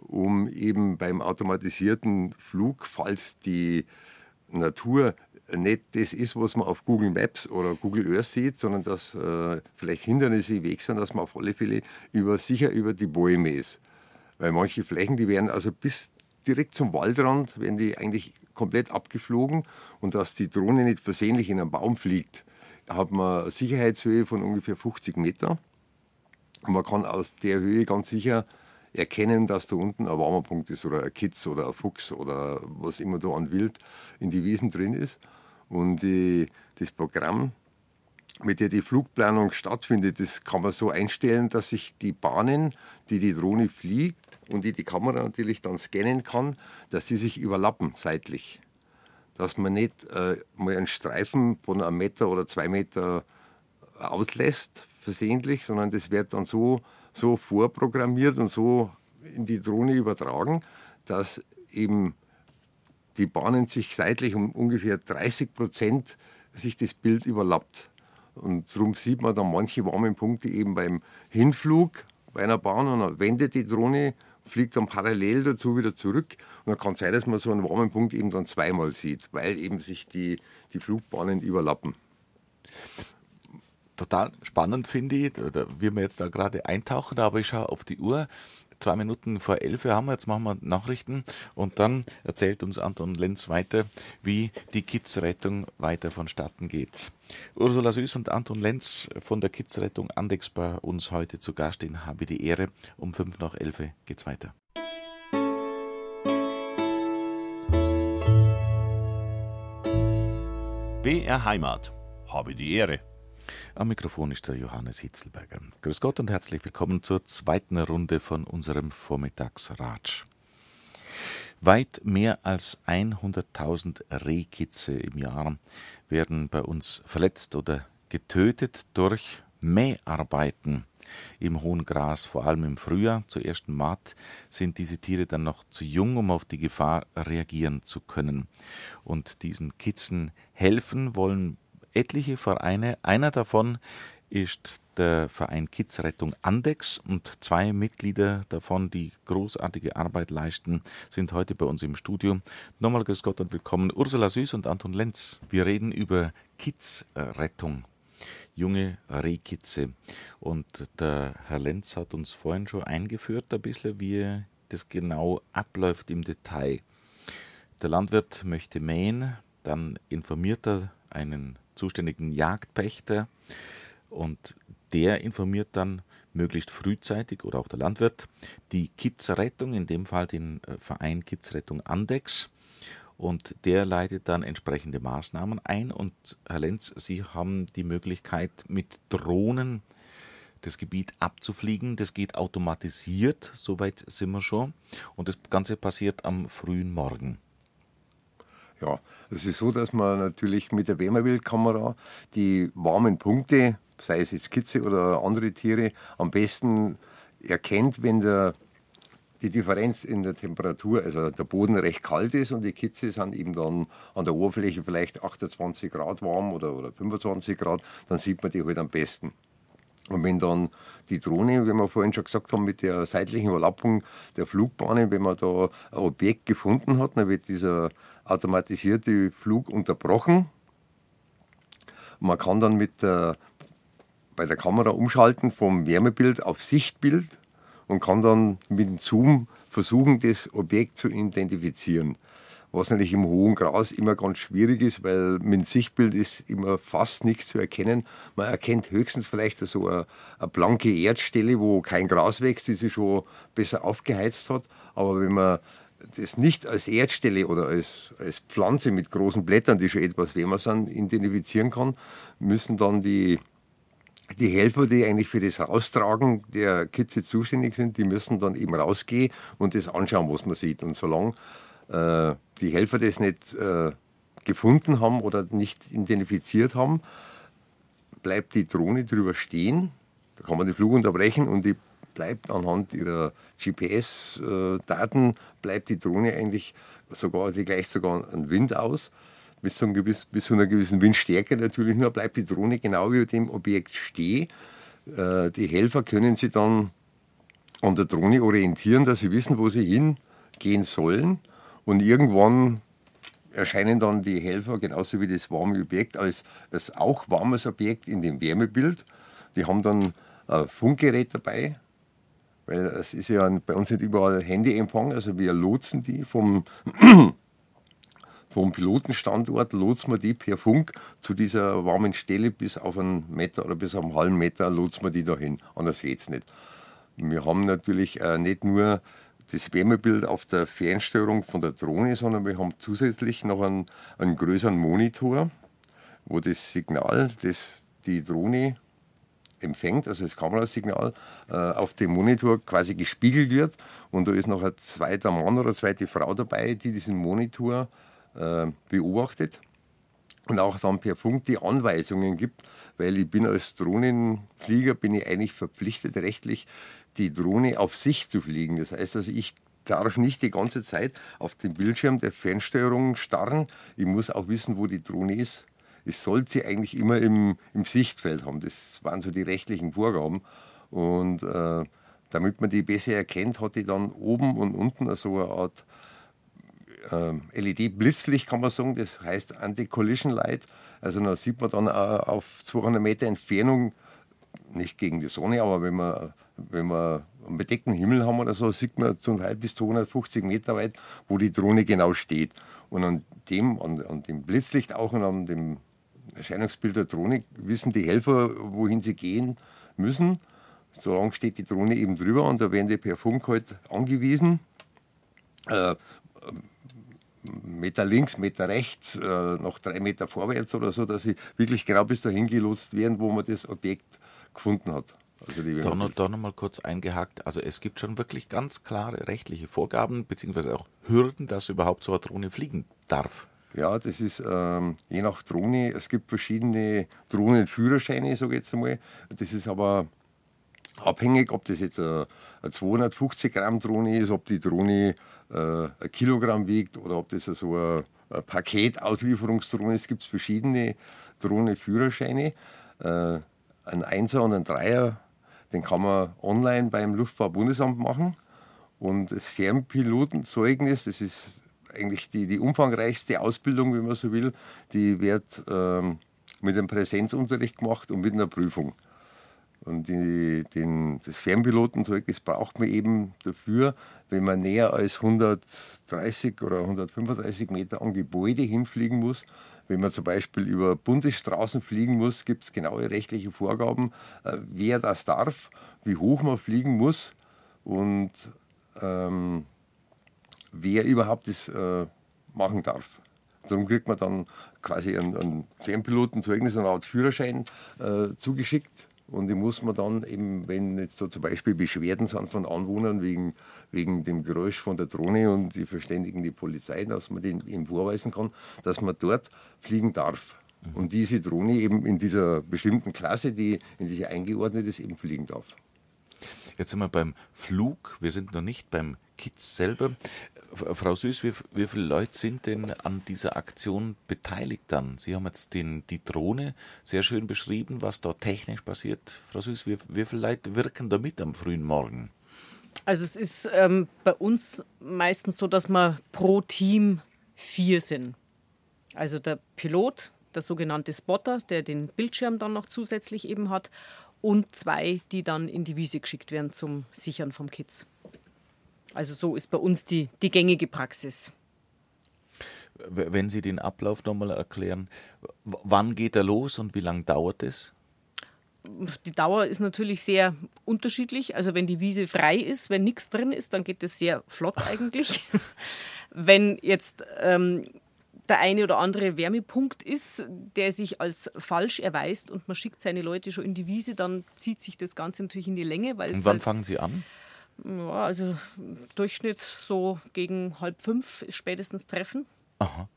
um eben beim automatisierten Flug, falls die Natur nicht das ist, was man auf Google Maps oder Google Earth sieht, sondern dass äh, vielleicht Hindernisse weg sind, dass man auf alle Fälle über, sicher über die Bäume ist. Weil manche Flächen, die werden also bis direkt zum Waldrand, werden die eigentlich komplett abgeflogen und dass die Drohne nicht versehentlich in einen Baum fliegt, hat man eine Sicherheitshöhe von ungefähr 50 Meter. Und man kann aus der Höhe ganz sicher erkennen, dass da unten ein Warmerpunkt ist oder ein Kitz oder ein Fuchs oder was immer da an Wild in die Wiesen drin ist. Und die, das Programm, mit dem die Flugplanung stattfindet, das kann man so einstellen, dass sich die Bahnen, die die Drohne fliegt und die die Kamera natürlich dann scannen kann, dass die sich überlappen seitlich dass man nicht äh, mal einen Streifen von einem Meter oder zwei Meter auslässt, versehentlich, sondern das wird dann so, so vorprogrammiert und so in die Drohne übertragen, dass eben die Bahnen sich seitlich um ungefähr 30 Prozent sich das Bild überlappt. Und darum sieht man dann manche warmen Punkte eben beim Hinflug bei einer Bahn und dann wendet die Drohne fliegt dann parallel dazu wieder zurück. Und dann kann es sein, dass man so einen warmen Punkt eben dann zweimal sieht, weil eben sich die, die Flugbahnen überlappen. Total spannend finde ich, wie wir jetzt da gerade eintauchen, aber ich schaue auf die Uhr zwei Minuten vor elf haben wir, jetzt machen wir Nachrichten und dann erzählt uns Anton Lenz weiter, wie die Kidsrettung weiter vonstatten geht. Ursula Süß und Anton Lenz von der Kidsrettung Andex bei uns heute zu Gast in Habe die Ehre. Um fünf nach elf geht's weiter. BR Heimat. Habe die Ehre. Am Mikrofon ist der Johannes Hitzelberger. Grüß Gott und herzlich willkommen zur zweiten Runde von unserem Vormittagsratsch. Weit mehr als 100.000 Rehkitze im Jahr werden bei uns verletzt oder getötet durch Mäharbeiten im hohen Gras, vor allem im Frühjahr, zur ersten Maat, sind diese Tiere dann noch zu jung, um auf die Gefahr reagieren zu können. Und diesen Kitzen helfen wollen etliche Vereine. Einer davon ist der Verein Kidsrettung Andex und zwei Mitglieder davon, die großartige Arbeit leisten, sind heute bei uns im Studio. Nochmal grüß Gott und willkommen Ursula Süß und Anton Lenz. Wir reden über Kidsrettung, junge Rehkitze. Und der Herr Lenz hat uns vorhin schon eingeführt, ein bisschen, wie das genau abläuft im Detail. Der Landwirt möchte mähen, dann informiert er einen zuständigen Jagdpächter und der informiert dann möglichst frühzeitig oder auch der Landwirt die Kidsrettung, in dem Fall den äh, Verein Kidsrettung Andex. Und der leitet dann entsprechende Maßnahmen ein. Und Herr Lenz, Sie haben die Möglichkeit, mit Drohnen das Gebiet abzufliegen. Das geht automatisiert, soweit sind wir schon. Und das Ganze passiert am frühen Morgen. Ja, es ist so, dass man natürlich mit der Wärmebildkamera die warmen Punkte, sei es jetzt Kitze oder andere Tiere, am besten erkennt, wenn der, die Differenz in der Temperatur, also der Boden recht kalt ist und die Kitze sind eben dann an der Oberfläche vielleicht 28 Grad warm oder, oder 25 Grad, dann sieht man die halt am besten. Und wenn dann die Drohne, wie wir vorhin schon gesagt haben, mit der seitlichen Überlappung der Flugbahnen, wenn man da ein Objekt gefunden hat, dann wird dieser automatisierte Flug unterbrochen. Man kann dann mit der, bei der Kamera umschalten vom Wärmebild auf Sichtbild und kann dann mit dem Zoom versuchen, das Objekt zu identifizieren. was natürlich im hohen Gras immer ganz schwierig ist, weil mit dem Sichtbild ist immer fast nichts zu erkennen. Man erkennt höchstens vielleicht so eine, eine blanke Erdstelle, wo kein Gras wächst, die sich schon besser aufgeheizt hat. Aber wenn man das nicht als Erdstelle oder als, als Pflanze mit großen Blättern, die schon etwas wärmer sind, identifizieren kann, müssen dann die, die Helfer, die eigentlich für das Raustragen der Kitze zuständig sind, die müssen dann eben rausgehen und das anschauen, was man sieht. Und solange äh, die Helfer das nicht äh, gefunden haben oder nicht identifiziert haben, bleibt die Drohne drüber stehen. Da kann man den Flug unterbrechen und die bleibt anhand ihrer GPS-Daten, bleibt die Drohne eigentlich sogar, die gleicht sogar einen Wind aus. Bis zu, gewiss, bis zu, einer gewissen Windstärke natürlich nur, bleibt die Drohne genau über dem Objekt stehen. Äh, die Helfer können sich dann an der Drohne orientieren, dass sie wissen, wo sie hingehen sollen. Und irgendwann erscheinen dann die Helfer genauso wie das warme Objekt als, als auch warmes Objekt in dem Wärmebild. Die haben dann ein Funkgerät dabei, weil es ist ja bei uns nicht überall Handyempfang, also wir lotsen die vom, vom Pilotenstandort, lotsen wir die per Funk zu dieser warmen Stelle bis auf einen Meter oder bis auf einen halben Meter lotsen wir die dahin, anders geht es nicht. Wir haben natürlich äh, nicht nur das Wärmebild auf der Fernsteuerung von der Drohne, sondern wir haben zusätzlich noch einen, einen größeren Monitor, wo das Signal, das die Drohne empfängt, also das Kamerasignal, äh, auf dem Monitor quasi gespiegelt wird. Und da ist noch ein zweiter Mann oder eine zweite Frau dabei, die diesen Monitor äh, beobachtet und auch dann per Funk die Anweisungen gibt, weil ich bin als Drohnenflieger bin ich eigentlich verpflichtet rechtlich die Drohne auf sich zu fliegen. Das heißt also, ich darf nicht die ganze Zeit auf den Bildschirm der Fernsteuerung starren. Ich muss auch wissen, wo die Drohne ist. Ich sollte sie eigentlich immer im, im Sichtfeld haben. Das waren so die rechtlichen Vorgaben. Und äh, damit man die besser erkennt, hatte ich dann oben und unten so eine Art äh, LED-Blitzlicht, kann man sagen. Das heißt Anti-Collision Light. Also da sieht man dann äh, auf 200 Meter Entfernung, nicht gegen die Sonne, aber wenn man wenn wir einen bedeckten Himmel haben oder so, sieht man zum Teil bis 250 Meter weit, wo die Drohne genau steht. Und an dem, an, an dem Blitzlicht auch und an dem Erscheinungsbild der Drohne wissen die Helfer, wohin sie gehen müssen. Solange steht die Drohne eben drüber und da werden die per Funk halt angewiesen. Äh, Meter links, Meter rechts, äh, noch drei Meter vorwärts oder so, dass sie wirklich genau bis dahin gelotst werden, wo man das Objekt gefunden hat. Also da, noch, da noch mal kurz eingehakt. Also es gibt schon wirklich ganz klare rechtliche Vorgaben, beziehungsweise auch Hürden, dass überhaupt so eine Drohne fliegen darf. Ja, das ist ähm, je nach Drohne. Es gibt verschiedene Drohnenführerscheine, ich jetzt einmal. Das ist aber abhängig, ob das jetzt eine, eine 250 Gramm Drohne ist, ob die Drohne äh, ein Kilogramm wiegt oder ob das so eine Paketauslieferungsdrohne ist. Es gibt verschiedene Drohnenführerscheine. Äh, ein Einser und ein Dreier den kann man online beim Luftfahrtbundesamt machen. Und das Fernpilotenzeugnis, das ist eigentlich die, die umfangreichste Ausbildung, wenn man so will, die wird ähm, mit einem Präsenzunterricht gemacht und mit einer Prüfung. Und die, den, das Fernpilotenzeugnis braucht man eben dafür, wenn man näher als 130 oder 135 Meter an Gebäude hinfliegen muss, wenn man zum Beispiel über Bundesstraßen fliegen muss, gibt es genaue rechtliche Vorgaben, äh, wer das darf, wie hoch man fliegen muss und ähm, wer überhaupt das äh, machen darf. Darum kriegt man dann quasi ein, ein Fernpilotenzeugnis, eine Art Führerschein äh, zugeschickt und die muss man dann eben, wenn jetzt so zum Beispiel Beschwerden sind von Anwohnern wegen, wegen dem Geräusch von der Drohne und die verständigen die Polizei, dass man den eben vorweisen kann, dass man dort fliegen darf. Mhm. Und diese Drohne eben in dieser bestimmten Klasse, die in die eingeordnet ist, eben fliegen darf. Jetzt sind wir beim Flug, wir sind noch nicht beim Kids selber. Frau Süß, wie, wie viele Leute sind denn an dieser Aktion beteiligt dann? Sie haben jetzt den, die Drohne sehr schön beschrieben, was dort technisch passiert. Frau Süß, wie, wie viele Leute wirken da mit am frühen Morgen? Also es ist ähm, bei uns meistens so, dass wir pro Team vier sind. Also der Pilot, der sogenannte Spotter, der den Bildschirm dann noch zusätzlich eben hat, und zwei, die dann in die Wiese geschickt werden zum Sichern vom Kids. Also so ist bei uns die, die gängige Praxis. Wenn Sie den Ablauf nochmal erklären, wann geht er los und wie lange dauert es? Die Dauer ist natürlich sehr unterschiedlich. Also wenn die Wiese frei ist, wenn nichts drin ist, dann geht es sehr flott eigentlich. wenn jetzt ähm, der eine oder andere Wärmepunkt ist, der sich als falsch erweist und man schickt seine Leute schon in die Wiese, dann zieht sich das Ganze natürlich in die Länge. Weil und wann halt, fangen Sie an? Ja, also Durchschnitt so gegen halb fünf ist spätestens Treffen. Aha.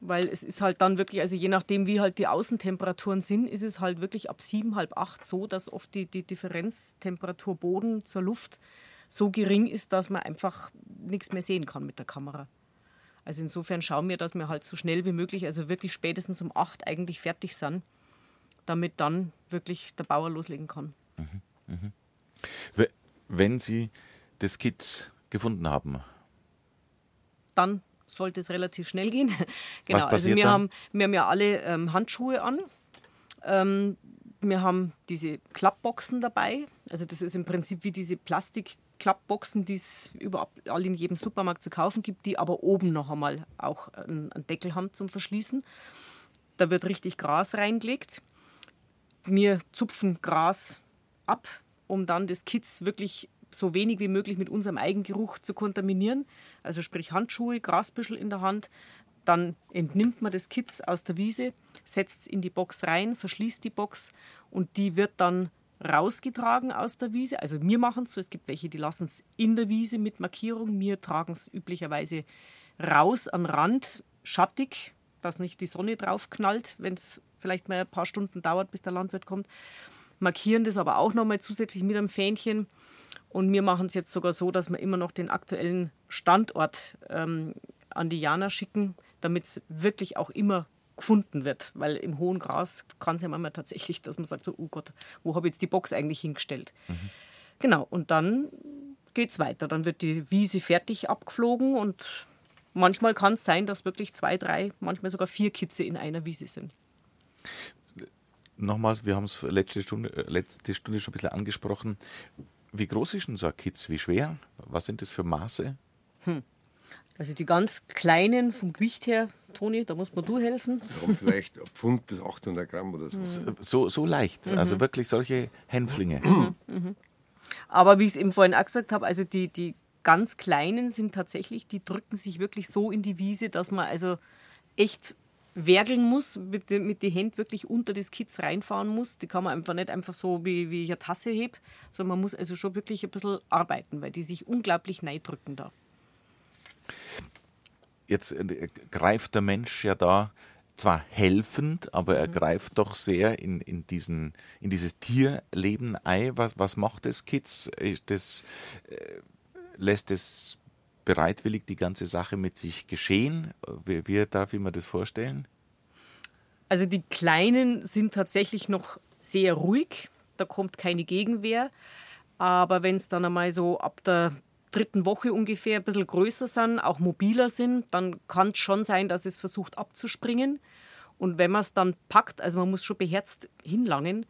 Weil es ist halt dann wirklich, also je nachdem, wie halt die Außentemperaturen sind, ist es halt wirklich ab sieben, halb acht so, dass oft die, die Differenztemperatur Boden zur Luft so gering ist, dass man einfach nichts mehr sehen kann mit der Kamera. Also insofern schauen wir, dass wir halt so schnell wie möglich, also wirklich spätestens um acht eigentlich fertig sind, damit dann wirklich der Bauer loslegen kann. Mhm, mh. Wenn Sie das Kit gefunden haben, dann sollte es relativ schnell gehen. genau, Was passiert also wir dann? haben wir haben ja alle ähm, Handschuhe an. Ähm, wir haben diese Klappboxen dabei. Also das ist im Prinzip wie diese Plastik-Klappboxen, die es überall in jedem Supermarkt zu kaufen gibt, die aber oben noch einmal auch einen, einen Deckel haben zum Verschließen. Da wird richtig Gras reingelegt. Wir zupfen Gras ab, um dann das Kids wirklich so wenig wie möglich mit unserem Eigengeruch zu kontaminieren. Also sprich Handschuhe, Grasbüschel in der Hand. Dann entnimmt man das Kitz aus der Wiese, setzt es in die Box rein, verschließt die Box und die wird dann rausgetragen aus der Wiese. Also wir machen es so, es gibt welche, die lassen es in der Wiese mit Markierung. Wir tragen es üblicherweise raus an Rand, schattig, dass nicht die Sonne drauf knallt, wenn es vielleicht mal ein paar Stunden dauert, bis der Landwirt kommt. Markieren das aber auch nochmal zusätzlich mit einem Fähnchen und wir machen es jetzt sogar so, dass wir immer noch den aktuellen Standort ähm, an die Jana schicken, damit es wirklich auch immer gefunden wird. Weil im hohen Gras kann es ja manchmal tatsächlich, dass man sagt, so, oh Gott, wo habe ich jetzt die Box eigentlich hingestellt? Mhm. Genau, und dann geht es weiter. Dann wird die Wiese fertig abgeflogen und manchmal kann es sein, dass wirklich zwei, drei, manchmal sogar vier Kitze in einer Wiese sind. Nochmals, wir haben es letzte Stunde, äh, letzte Stunde schon ein bisschen angesprochen. Wie groß ist denn so ein Kitz? Wie schwer? Was sind das für Maße? Hm. Also die ganz kleinen vom Gewicht her, Toni, da muss man du helfen. Wir haben vielleicht ein Pfund bis 800 Gramm oder so. Mhm. So, so leicht, mhm. also wirklich solche Hänflinge. Mhm. mhm. Aber wie ich es eben vorhin auch gesagt habe, also die, die ganz kleinen sind tatsächlich, die drücken sich wirklich so in die Wiese, dass man also echt werkeln muss, mit, mit den Händen wirklich unter das Kitz reinfahren muss. Die kann man einfach nicht einfach so wie, wie ich eine Tasse heb, sondern man muss also schon wirklich ein bisschen arbeiten, weil die sich unglaublich neidrücken da. Jetzt äh, greift der Mensch ja da zwar helfend, aber er mhm. greift doch sehr in, in, diesen, in dieses Tierleben ein. Was, was macht das Kitz? Ist das, äh, lässt es bereitwillig die ganze Sache mit sich geschehen? Wie, wie darf ich mir das vorstellen? Also die Kleinen sind tatsächlich noch sehr ruhig, da kommt keine Gegenwehr. Aber wenn es dann einmal so ab der dritten Woche ungefähr ein bisschen größer sind, auch mobiler sind, dann kann es schon sein, dass es versucht abzuspringen. Und wenn man es dann packt, also man muss schon beherzt hinlangen,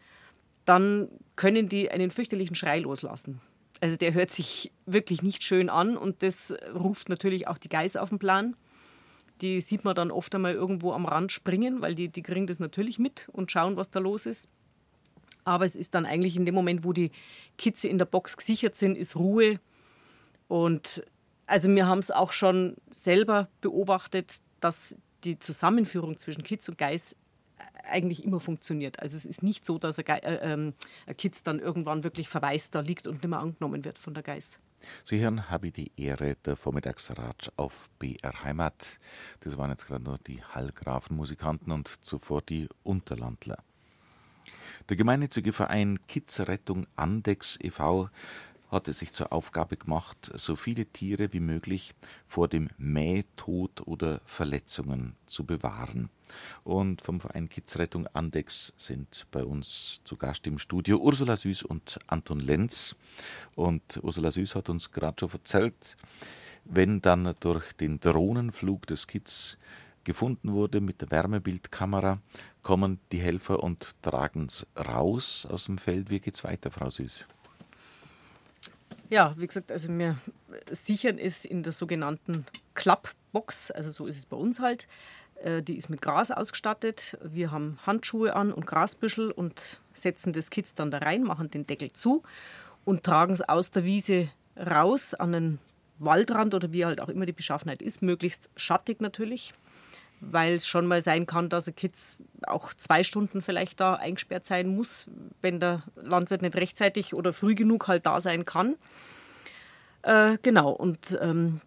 dann können die einen fürchterlichen Schrei loslassen. Also der hört sich wirklich nicht schön an und das ruft natürlich auch die Geiß auf den Plan. Die sieht man dann oft einmal irgendwo am Rand springen, weil die, die kriegen das natürlich mit und schauen, was da los ist. Aber es ist dann eigentlich in dem Moment, wo die Kitze in der Box gesichert sind, ist Ruhe. Und also wir haben es auch schon selber beobachtet, dass die Zusammenführung zwischen Kitz und Geiß eigentlich immer funktioniert. Also es ist nicht so, dass ein, äh, äh, ein Kitz dann irgendwann wirklich verwaist da liegt und nicht mehr angenommen wird von der Geiß. Sie hören, habe ich die Ehre, der Vormittagsrat auf BR Heimat. Das waren jetzt gerade nur die Hallgrafenmusikanten und zuvor die Unterlandler. Der gemeinnützige Verein Kitzrettung Andex e.V hat es sich zur Aufgabe gemacht, so viele Tiere wie möglich vor dem Mähtod oder Verletzungen zu bewahren. Und vom Verein Kidsrettung Andex sind bei uns zu Gast im Studio Ursula Süß und Anton Lenz. Und Ursula Süß hat uns gerade schon erzählt, wenn dann durch den Drohnenflug des Kids gefunden wurde mit der Wärmebildkamera, kommen die Helfer und tragen es raus aus dem Feld. Wie geht's weiter, Frau Süß? Ja, wie gesagt, also wir sichern es in der sogenannten Klappbox, also so ist es bei uns halt. Äh, die ist mit Gras ausgestattet. Wir haben Handschuhe an und Grasbüschel und setzen das Kids dann da rein, machen den Deckel zu und tragen es aus der Wiese raus an den Waldrand oder wie halt auch immer die Beschaffenheit ist, möglichst schattig natürlich, weil es schon mal sein kann, dass ein Kids auch zwei Stunden vielleicht da eingesperrt sein muss, wenn der Landwirt nicht rechtzeitig oder früh genug halt da sein kann. Äh, genau, und ähm,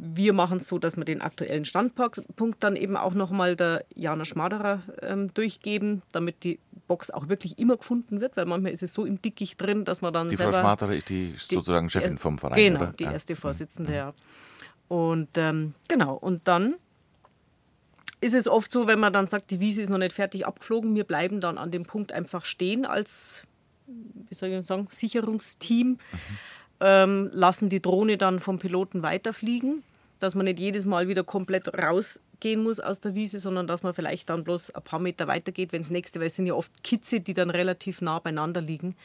wir machen es so, dass wir den aktuellen Standpunkt dann eben auch nochmal der Jana Schmaderer ähm, durchgeben, damit die Box auch wirklich immer gefunden wird, weil manchmal ist es so im Dickicht drin, dass man dann Die selber... Frau Schmaderer ist die, sozusagen Chefin äh, vom Verein, Genau, oder? die Ja. erste Vorsitzende, ja. Und ähm, genau, und dann ist es oft so, wenn man dann sagt, die Wiese ist noch nicht fertig abgeflogen, wir bleiben dann an dem Punkt einfach stehen als, wie soll ich sagen, Sicherungsteam, ähm, lassen die Drohne dann vom Piloten weiterfliegen, dass man nicht jedes Mal wieder komplett rausgehen muss aus der Wiese, sondern dass man vielleicht dann bloß ein paar Meter weitergeht, wenn das nächste, weil es sind ja oft Kitze, die dann relativ nah beieinander liegen,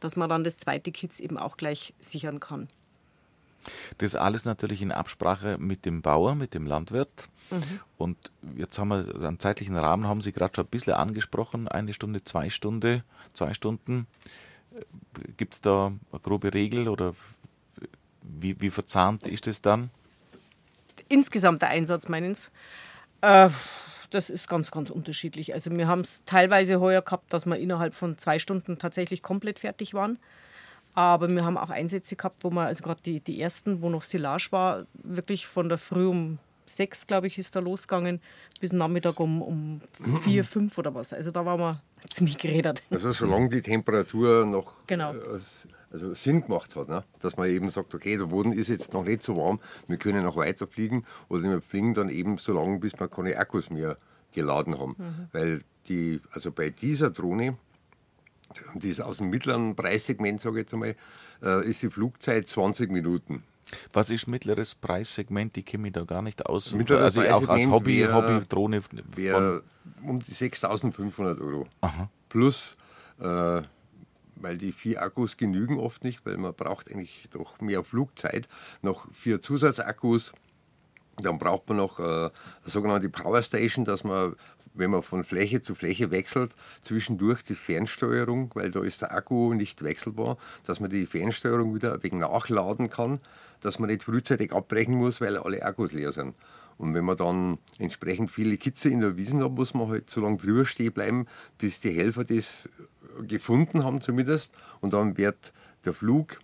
dass man dann das zweite Kitz eben auch gleich sichern kann. Das alles natürlich in Absprache mit dem Bauer, mit dem Landwirt. Mhm. Und jetzt haben wir einen zeitlichen Rahmen, haben Sie gerade schon ein bisschen angesprochen, eine Stunde, zwei Stunden, zwei Stunden. Gibt es da eine grobe Regel oder wie, wie verzahnt ist es dann? insgesamt der Einsatz meines. Äh, das ist ganz, ganz unterschiedlich. Also wir haben es teilweise heuer gehabt, dass wir innerhalb von zwei Stunden tatsächlich komplett fertig waren. Aber wir haben auch Einsätze gehabt, wo wir, also gerade die, die ersten, wo noch Silage war, wirklich von der Früh um sechs, glaube ich, ist da losgegangen, bis Nachmittag um, um vier, fünf oder was. Also da waren wir ziemlich geredet. Also solange die Temperatur noch Genau. äh, also Sinn gemacht hat, ne? dass man eben sagt, okay, der Boden ist jetzt noch nicht so warm, wir können noch weiter fliegen oder wir fliegen dann eben so lange, bis wir keine Akkus mehr geladen haben. Weil die, also bei dieser Drohne, die ist aus dem mittleren Preissegment, sage ich jetzt einmal, äh, ist die Flugzeit 20 Minuten. Was ist mittleres Preissegment? Ich kenne mich da gar nicht aus. Mittleres also auch als Hobby, wär- Hobbydrohne wäre um die 6.500 Euro. Plus, äh, weil die vier Akkus genügen oft nicht, weil man braucht eigentlich doch mehr Flugzeit, noch vier Zusatzakkus. Dann braucht man noch äh, eine sogenannte Power Station, dass man, wenn man von Fläche zu Fläche wechselt, zwischendurch die Fernsteuerung, weil da ist der Akku nicht wechselbar, dass man die Fernsteuerung wieder wenig nachladen kann, dass man nicht frühzeitig abbrechen muss, weil alle Akkus leer sind. Und wenn man dann entsprechend viele Kitze in der Wiesen hat, muss man halt so lange drüber stehen bleiben, bis die Helfer das gefunden haben zumindest. Und dann wird der Flug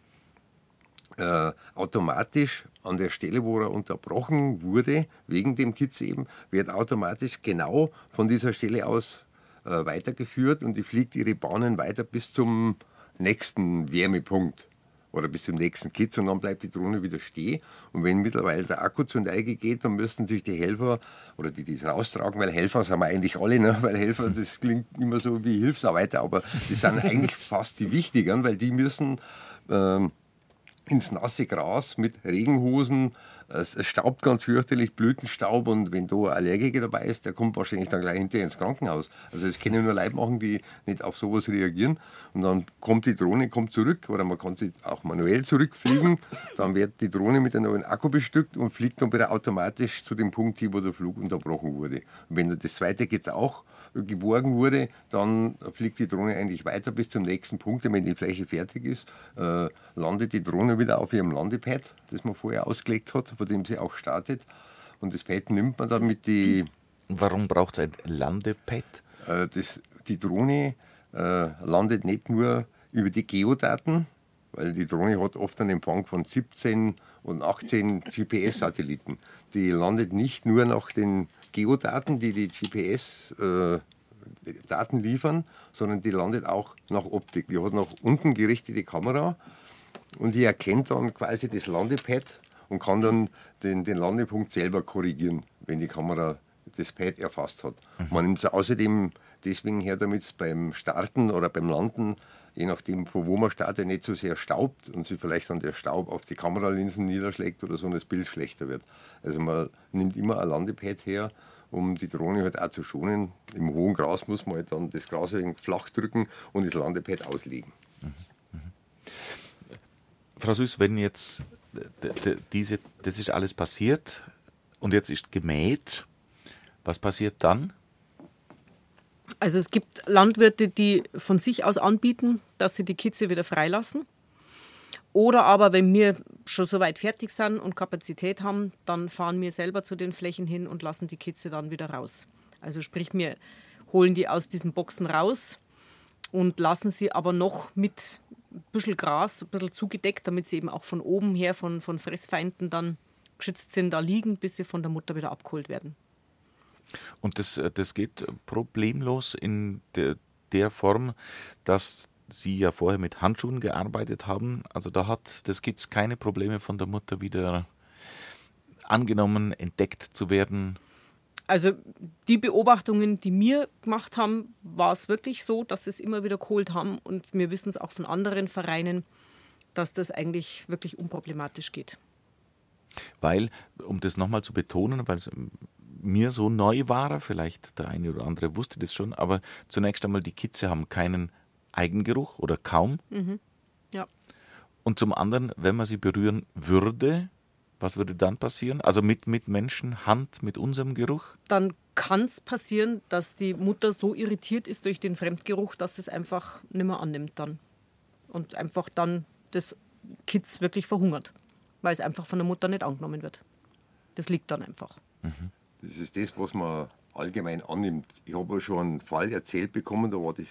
äh, automatisch an der Stelle, wo er unterbrochen wurde, wegen dem Kitz eben, wird automatisch genau von dieser Stelle aus äh, weitergeführt und die fliegt ihre Bahnen weiter bis zum nächsten Wärmepunkt oder bis zum nächsten Kitz und dann bleibt die Drohne wieder stehen. Und wenn mittlerweile der Akku zur Neige geht, dann müssten sich die Helfer oder die, die es raustragen, weil Helfer sind wir eigentlich alle, ne? weil Helfer, das klingt immer so wie Hilfsarbeiter, aber die sind eigentlich fast die wichtigeren, weil die müssen ähm, ins nasse Gras mit Regenhosen. Es, es staubt ganz fürchterlich, Blütenstaub und wenn da Allergiker dabei ist, der kommt wahrscheinlich dann gleich hinterher ins Krankenhaus. Also das können nur Leute machen, die nicht auf sowas reagieren. Und dann kommt die Drohne kommt zurück oder man kann sie auch manuell zurückfliegen. Dann wird die Drohne mit einem neuen Akku bestückt und fliegt dann wieder automatisch zu dem Punkt wo der Flug unterbrochen wurde. Und wenn das zweite jetzt auch geborgen wurde, dann fliegt die Drohne eigentlich weiter bis zum nächsten Punkt. Und wenn die Fläche fertig ist, äh, landet die Drohne wieder auf ihrem Landepad, das man vorher ausgelegt hat, von dem sie auch startet. Und das Pad nimmt man dann mit die, Warum braucht es ein Landepad? äh, das, die Drohne äh, landet nicht nur über die Geodaten, weil die Drohne hat oft einen Empfang von 17 und 18 GPS-Satelliten. Die landet nicht nur nach den Geodaten, die die GPS-Daten liefern, sondern die landet auch nach Optik. Die hat nach unten gerichtete Kamera und die erkennt dann quasi das Landepad und kann dann den, den Landepunkt selber korrigieren, wenn die Kamera das Pad erfasst hat. Man nimmt es außerdem deswegen her, damit es beim Starten oder beim Landen, je nachdem von wo man startet, nicht so sehr staubt und sich vielleicht dann der Staub auf die Kameralinsen niederschlägt oder so und das Bild schlechter wird. Also man nimmt immer ein Landepad her, um die Drohne halt auch zu schonen. Im hohen Gras muss man halt dann das Gras flach drücken und das Landepad auslegen. Frau Süß, wenn jetzt diese, das ist alles passiert, Und jetzt ist gemäht. Was passiert dann? Also es gibt Landwirte, die von sich aus anbieten, dass sie die Kitze wieder freilassen. Oder aber, wenn wir schon so weit fertig sind und Kapazität haben, dann fahren wir selber zu den Flächen hin und lassen die Kitze dann wieder raus. Also sprich, wir holen die aus diesen Boxen raus und lassen sie aber noch mit ein bisschen Gras, ein bisschen zugedeckt, damit sie eben auch von oben her von, von Fressfeinden dann geschützt sind, da liegen, bis sie von der Mutter wieder abgeholt werden. Und das, äh, das geht problemlos in der, der Form, dass Sie ja vorher mit Handschuhen gearbeitet haben. Also da hat das Kitz keine Probleme von der Mutter wieder angenommen, entdeckt zu werden. Also die Beobachtungen, die wir gemacht haben, war es wirklich so, dass sie es immer wieder geholt haben und wir wissen es auch von anderen Vereinen, dass das eigentlich wirklich unproblematisch geht. Weil, um das nochmal zu betonen, weil es mir so neu war, vielleicht der eine oder andere wusste das schon, aber zunächst einmal die Kitze haben keinen Eigengeruch oder kaum. Mhm. Ja. Und zum anderen, wenn man sie berühren würde, was würde dann passieren? Also mit, mit Menschenhand, mit unserem Geruch? Dann kann es passieren, dass die Mutter so irritiert ist durch den Fremdgeruch, dass es einfach nicht mehr annimmt dann. Und einfach dann das Kids wirklich verhungert, weil es einfach von der Mutter nicht angenommen wird. Das liegt dann einfach. Mhm. Das ist das, was man allgemein annimmt. Ich habe schon einen Fall erzählt bekommen, da war das,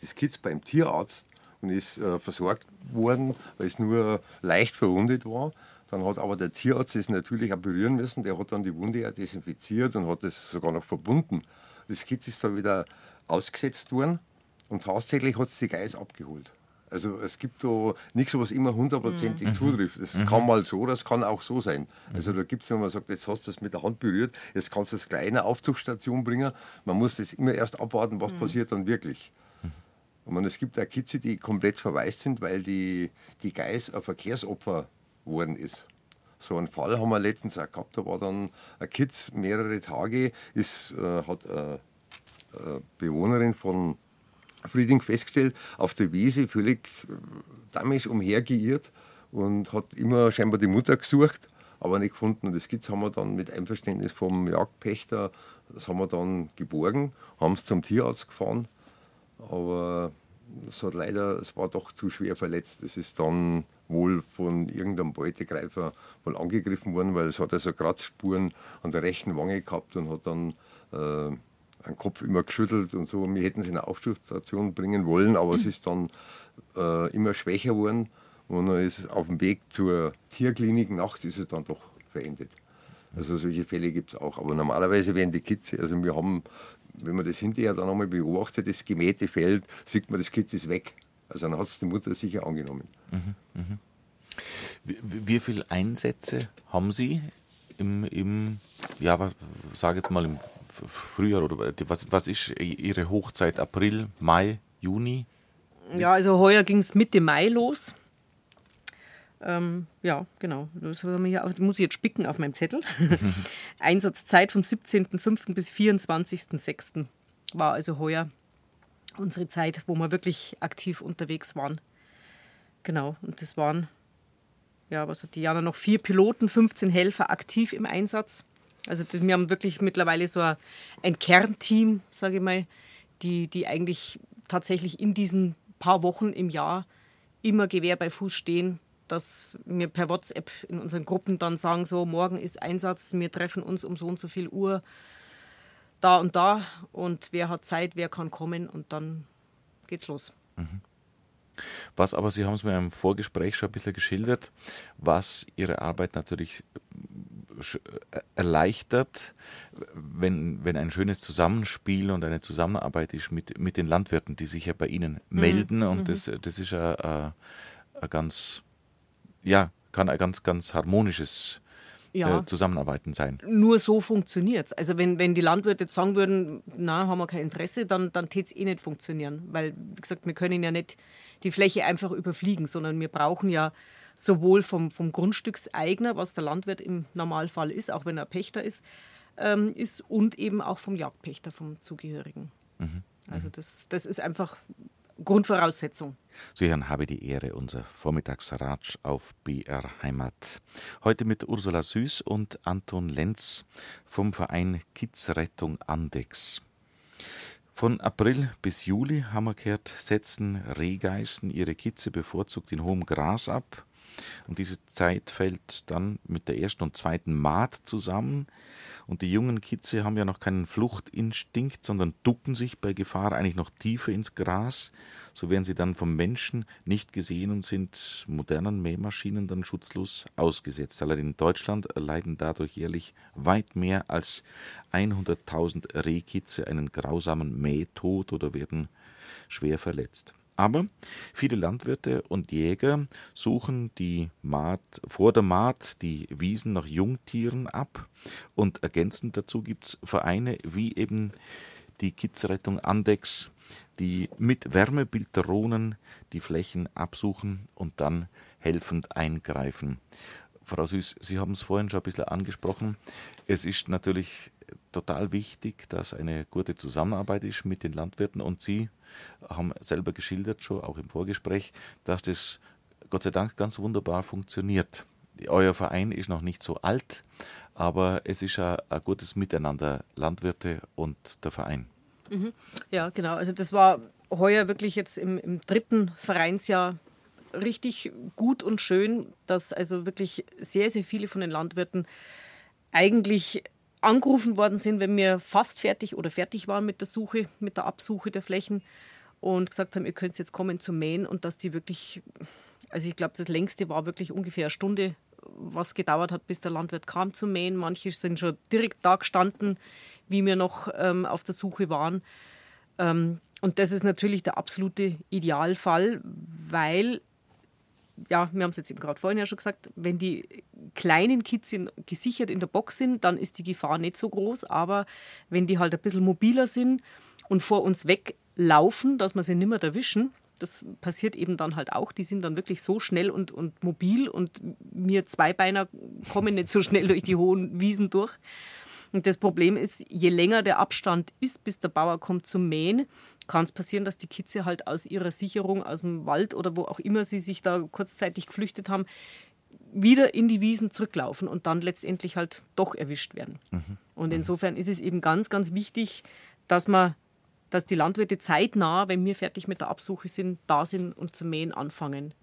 das Kids beim Tierarzt und ist äh, versorgt worden, weil es nur leicht verwundet war. Dann hat aber der Tierarzt es natürlich auch berühren müssen. Der hat dann die Wunde ja desinfiziert und hat es sogar noch verbunden. Das Kind ist dann wieder ausgesetzt worden und tatsächlich hat es die Geiß abgeholt. Also es gibt da nichts, was immer hundertprozentig mhm. zutrifft. Es mhm. kann mal so, das kann auch so sein. Also da gibt es, wenn man sagt, jetzt hast du das mit der Hand berührt, jetzt kannst du das kleine Aufzugsstation bringen. Man muss das immer erst abwarten, was mhm. passiert dann wirklich. Und man, es gibt auch Kitze, die komplett verwaist sind, weil die, die Geiß ein Verkehrsopfer worden ist. So einen Fall haben wir letztens auch gehabt, da war dann ein Kitz mehrere Tage, ist, äh, hat eine, eine Bewohnerin von Frieding festgestellt, auf der Wiese völlig äh, damisch umhergeirrt und hat immer scheinbar die Mutter gesucht, aber nicht gefunden. Und das Kitz haben wir dann mit Einverständnis vom Jagdpächter, das haben wir dann geborgen, haben es zum Tierarzt gefahren, aber es hat leider, es war doch zu schwer verletzt. Es ist dann wohl von irgendeinem Beutegreifer wohl angegriffen worden, weil es hat also Kratzspuren an der rechten Wange gehabt und hat dann äh, einen Kopf immer geschüttelt und so. Wir hätten es in eine Aufstufstation bringen wollen, aber es ist dann äh, immer schwächer geworden und dann ist auf dem Weg zur Tierklinik nachts ist es dann doch verendet. Also solche Fälle gibt es auch. Aber normalerweise werden die Kids, also wir haben, wenn man das hinterher dann einmal beobachtet, das gemähte Feld, sieht man, das Kind ist weg. Also dann hat es die Mutter sicher angenommen. Mhm, mh. wie, wie viele Einsätze haben Sie im, im ja, was, sage jetzt mal im Frühjahr oder was, was ist Ihre Hochzeit? April, Mai, Juni? Ja, also heuer ging es Mitte Mai los. Ähm, ja, genau. Das hier, muss ich jetzt spicken auf meinem Zettel. Einsatzzeit vom 17.05. bis 24.06. war also heuer unsere Zeit, wo wir wirklich aktiv unterwegs waren. Genau, und das waren, ja, was hat die Jana noch? Vier Piloten, 15 Helfer aktiv im Einsatz. Also wir haben wirklich mittlerweile so ein Kernteam, sage ich mal, die, die eigentlich tatsächlich in diesen paar Wochen im Jahr immer Gewehr bei Fuß stehen, dass wir per WhatsApp in unseren Gruppen dann sagen, so morgen ist Einsatz, wir treffen uns um so und so viel Uhr da und da und wer hat Zeit, wer kann kommen und dann geht's los. Mhm. Was aber, Sie haben es mir im Vorgespräch schon ein bisschen geschildert, was Ihre Arbeit natürlich erleichtert, wenn, wenn ein schönes Zusammenspiel und eine Zusammenarbeit ist mit, mit den Landwirten, die sich ja bei Ihnen mhm. melden und mhm. das, das ist ein, ein ganz, ja, kann ein ganz, ganz harmonisches ja. äh, Zusammenarbeiten sein. Nur so funktioniert es. Also wenn, wenn die Landwirte jetzt sagen würden, na, haben wir kein Interesse, dann, dann täte es eh nicht funktionieren. Weil, wie gesagt, wir können ja nicht die Fläche einfach überfliegen, sondern wir brauchen ja sowohl vom, vom Grundstückseigner, was der Landwirt im Normalfall ist, auch wenn er Pächter ist, ähm, ist und eben auch vom Jagdpächter, vom Zugehörigen. Mhm. Also das, das ist einfach Grundvoraussetzung. Sie hören habe die Ehre, unser Vormittagsratsch auf BR Heimat. Heute mit Ursula Süß und Anton Lenz vom Verein Kidsrettung Andex. Von April bis Juli haben wir gehört, setzen Rehgeißen ihre Kitze bevorzugt in hohem Gras ab. Und diese Zeit fällt dann mit der ersten und zweiten Maat zusammen. Und die jungen Kitze haben ja noch keinen Fluchtinstinkt, sondern ducken sich bei Gefahr eigentlich noch tiefer ins Gras. So werden sie dann vom Menschen nicht gesehen und sind modernen Mähmaschinen dann schutzlos ausgesetzt. Allein in Deutschland erleiden dadurch jährlich weit mehr als 100.000 Rehkitze einen grausamen Mähtod oder werden schwer verletzt. Aber viele Landwirte und Jäger suchen die Maat, vor der Maat die Wiesen nach Jungtieren ab und ergänzend dazu gibt es Vereine wie eben die Kidsrettung Andex, die mit Wärmebildrohnen die Flächen absuchen und dann helfend eingreifen. Frau Süß, Sie haben es vorhin schon ein bisschen angesprochen. Es ist natürlich total wichtig, dass eine gute Zusammenarbeit ist mit den Landwirten und Sie haben selber geschildert, schon auch im Vorgespräch, dass das Gott sei Dank ganz wunderbar funktioniert. Euer Verein ist noch nicht so alt, aber es ist ein, gutes Miteinander, Landwirte und der Verein. Mhm. Ja, genau. Also das war heuer wirklich jetzt im, im dritten Vereinsjahr richtig gut und schön, dass also wirklich sehr, sehr viele von den Landwirten eigentlich angerufen worden sind, wenn wir fast fertig oder fertig waren mit der Suche, mit der Absuche der Flächen und gesagt haben, ihr könnt jetzt kommen zum Mähen und dass die wirklich, also ich glaube, das längste war wirklich ungefähr eine Stunde, was gedauert hat, bis der Landwirt kam zum Mähen. Manche sind schon direkt da gestanden, wie wir noch ähm, auf der Suche waren. Ähm, und das ist natürlich der absolute Idealfall, weil ja, wir haben es jetzt eben gerade vorhin ja schon gesagt, wenn die kleinen Kids gesichert in der Box sind, dann ist die Gefahr nicht so groß. Aber wenn die halt ein bisschen mobiler sind und vor uns weglaufen, dass wir sie nicht mehr erwischen, das passiert eben dann halt auch. Die sind dann wirklich so schnell und, und mobil und wir Zweibeiner kommen nicht so schnell durch die hohen Wiesen durch. Und das Problem ist, je länger der Abstand ist, bis der Bauer kommt zum Mähen, kann es passieren, dass die Kitze halt aus ihrer Sicherung aus dem Wald oder wo auch immer sie sich da kurzzeitig geflüchtet haben, wieder in die Wiesen zurücklaufen und dann letztendlich halt doch erwischt werden. Mhm. Und mhm. insofern ist es eben ganz, ganz wichtig, dass man dass die Landwirte zeitnah, wenn wir fertig mit der Absuche sind, da sind und zum Mähen anfangen.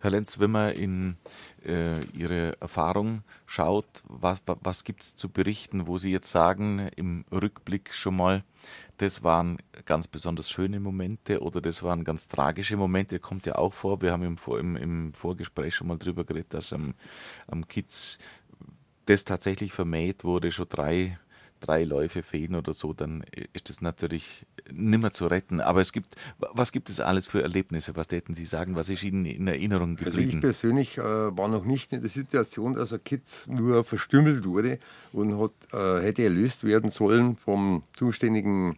Herr Lenz, wenn man in äh, Ihre Erfahrung schaut, was, was gibt es zu berichten, wo Sie jetzt sagen, im Rückblick schon mal, das waren ganz besonders schöne Momente oder das waren ganz tragische Momente, kommt ja auch vor. Wir haben im, im, im Vorgespräch schon mal drüber geredet, dass am, am Kids das tatsächlich vermäht wurde, schon drei drei Läufe fehlen oder so, dann ist das natürlich nimmer zu retten. Aber es gibt, was gibt es alles für Erlebnisse? Was täten Sie sagen? Was ist Ihnen in Erinnerung geblieben? Also ich persönlich äh, war noch nicht in der Situation, dass ein Kind nur verstümmelt wurde und hat, äh, hätte erlöst werden sollen vom zuständigen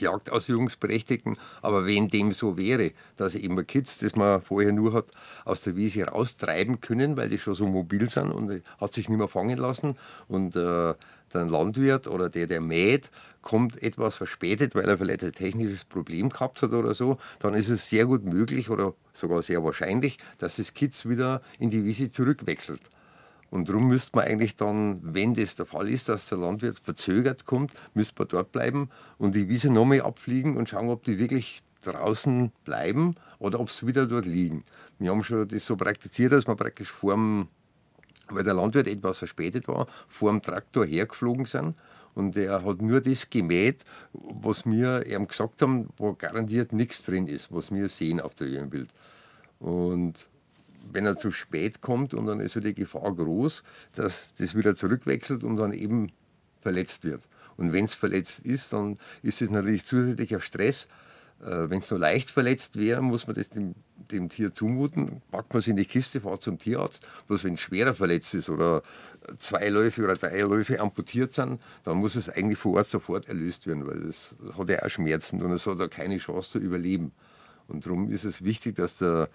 Jagdausübungsberechtigten, aber wenn dem so wäre, dass eben Kids, das man vorher nur hat aus der Wiese raustreiben können, weil die schon so mobil sind und hat sich nicht mehr fangen lassen und äh, der Landwirt oder der, der mäht, kommt etwas verspätet, weil er vielleicht ein technisches Problem gehabt hat oder so, dann ist es sehr gut möglich oder sogar sehr wahrscheinlich, dass das Kids wieder in die Wiese zurückwechselt. Und darum müsste man eigentlich dann, wenn das der Fall ist, dass der Landwirt verzögert kommt, müsste man dort bleiben und die Wiese nochmal abfliegen und schauen, ob die wirklich draußen bleiben oder ob sie wieder dort liegen. Wir haben schon das so praktiziert, dass man praktisch vor dem weil der Landwirt etwas verspätet war, vor dem Traktor hergeflogen sind. Und er hat nur das gemäht, was wir ihm gesagt haben, wo garantiert nichts drin ist, was wir sehen auf der Bild. Und wenn er zu spät kommt und dann ist so die Gefahr groß, dass das wieder zurückwechselt und dann eben verletzt wird. Und wenn es verletzt ist, dann ist es natürlich zusätzlicher Stress, Wenn es nur leicht verletzt wäre, muss man das dem, dem, Tier zumuten, packt man es in die Kiste, fährt zum Tierarzt. Bloß wenn es schwerer verletzt ist oder zwei Läufe oder drei Läufe amputiert sind, dann muss es eigentlich vor Ort sofort erlöst werden, weil das hat ja auch Schmerzen und es hat auch keine Chance zu überleben. Und darum ist es wichtig, dass der,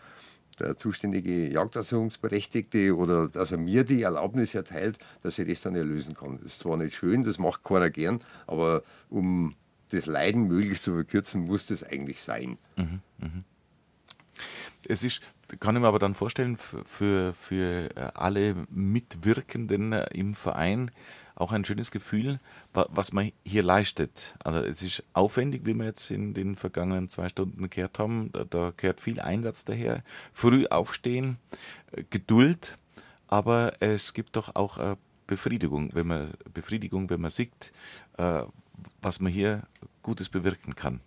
der zuständige Jagdersuchungsberechtigte oder dass er mir die Erlaubnis erteilt, dass ich das dann erlösen kann. Das ist zwar nicht schön, das macht keiner gern, aber um das Leiden möglichst zu verkürzen, muss das eigentlich sein. Mhm, mh. Es ist, kann ich mir aber dann vorstellen, für, für äh, alle Mitwirkenden äh, im Verein auch ein schönes Gefühl, was man hier leistet. Also es ist aufwendig, wie wir jetzt in den vergangenen zwei Stunden gehört haben. Da, da gehört viel Einsatz daher. Früh aufstehen, äh, Geduld, aber es gibt doch auch Befriedigung, wenn man Befriedigung, wenn man sieht, was man hier Gutes bewirken kann.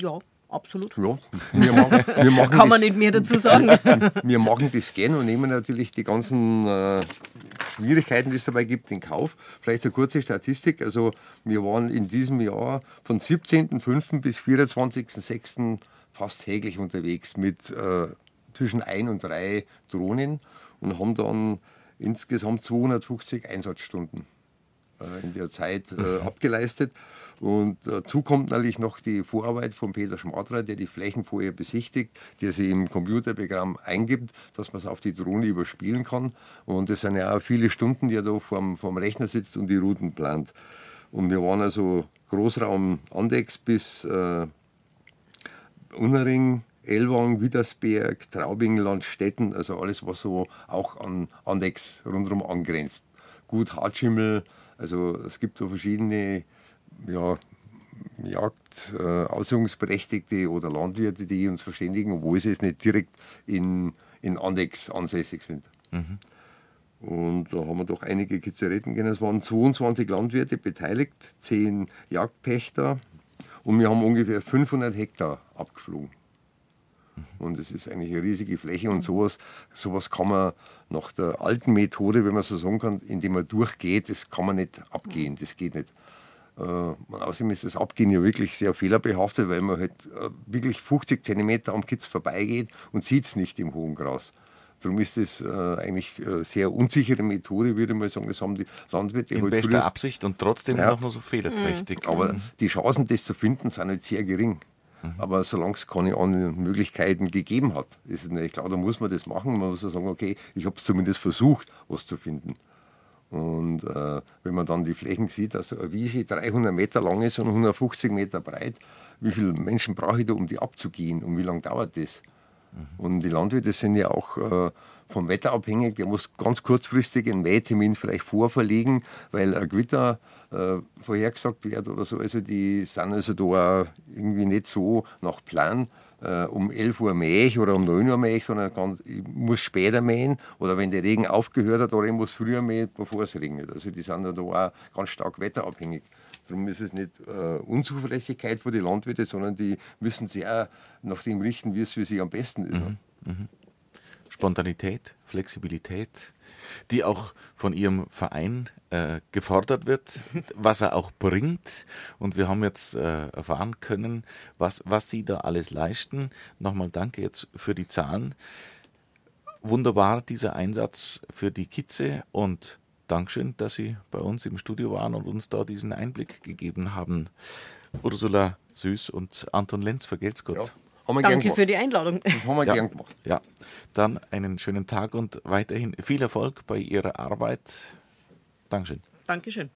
Ja, absolut. Ja, wir machen, wir machen Kann das, man nicht mehr dazu sagen. wir machen das gerne und nehmen natürlich die ganzen äh, Schwierigkeiten, die es dabei gibt, in Kauf. Vielleicht eine kurze Statistik. Also wir waren in diesem Jahr von 17.05. bis 24.06. fast täglich unterwegs mit äh, zwischen ein und drei Drohnen und haben dann insgesamt 250 Einsatzstunden in der Zeit äh, abgeleistet. Und dazu kommt natürlich noch die Vorarbeit von Peter Schmadrer, der die Flächen vorher besichtigt, der sie im Computerprogramm eingibt, dass man es auf die Drohne überspielen kann. Und es sind ja auch viele Stunden, die er da vorm, vorm Rechner sitzt und die Routen plant. Und wir waren also Großraum Andex bis äh, Unnering, Elwang, Widersberg, Traubing, Landstetten, also alles, was so auch an Andex rundherum angrenzt. Gut Hartschimmel, also es gibt so verschiedene ja, Jagdausübungsberechtigte äh, oder Landwirte, die uns verständigen, obwohl sie jetzt nicht direkt in, in Andex ansässig sind. Mhm. Und da haben wir doch einige Kizeretten Es waren 22 Landwirte beteiligt, 10 Jagdpächter und wir haben ungefähr 500 Hektar abgeflogen. Und es ist eigentlich eine riesige Fläche und sowas, sowas kann man nach der alten Methode, wenn man so sagen kann, indem man durchgeht, das kann man nicht abgehen, das geht nicht. Äh, außerdem ist das Abgehen ja wirklich sehr fehlerbehaftet, weil man halt äh, wirklich 50 cm am Kitz vorbeigeht und sieht es nicht im hohen Gras. Darum ist es äh, eigentlich eine sehr unsichere Methode, würde ich mal sagen. Das haben die Landwirte In halt bester. Absicht und trotzdem ja. noch so fehlerträchtig. Mhm. Aber die Chancen, das zu finden, sind halt sehr gering. Mhm. Aber solange es keine anderen Möglichkeiten gegeben hat, ist es nicht klar, da muss man das machen. Man muss sagen, okay, ich habe es zumindest versucht, was zu finden. Und äh, wenn man dann die Flächen sieht, dass eine Wiese 300 Meter lang ist und 150 Meter breit, wie viele Menschen brauche ich da, um die abzugehen und wie lange dauert das? Mhm. Und die Landwirte sind ja auch äh, vom Wetter abhängig. Der muss ganz kurzfristig einen Mähtermin vielleicht vorverlegen, weil ein Gewitter äh, vorhergesagt wird oder so. Also die sind also da irgendwie nicht so nach Plan äh, um 11 Uhr mähe ich oder um 9 Uhr mähe ich, sondern ganz, ich muss später mähen oder wenn der Regen aufgehört hat oder ich muss früher mähen, bevor es regnet. Also die sind da auch ganz stark wetterabhängig. Darum ist es nicht äh, Unzuverlässigkeit für die Landwirte, sondern die müssen auch nach dem richten, wie es für sie am besten ist. Mhm, mh. Spontanität, Flexibilität, die auch von Ihrem Verein äh, gefordert wird, was er auch bringt. Und wir haben jetzt äh, erfahren können, was, was Sie da alles leisten. Nochmal danke jetzt für die Zahlen. Wunderbar dieser Einsatz für die Kitze und Dankeschön, dass Sie bei uns im Studio waren und uns da diesen Einblick gegeben haben. Ursula Süß und Anton Lenz, vergelt's Gott. Ja. Danke für die Einladung. Das haben wir ja, gern gemacht. Ja, dann einen schönen Tag und weiterhin viel Erfolg bei Ihrer Arbeit. Dankeschön. Dankeschön.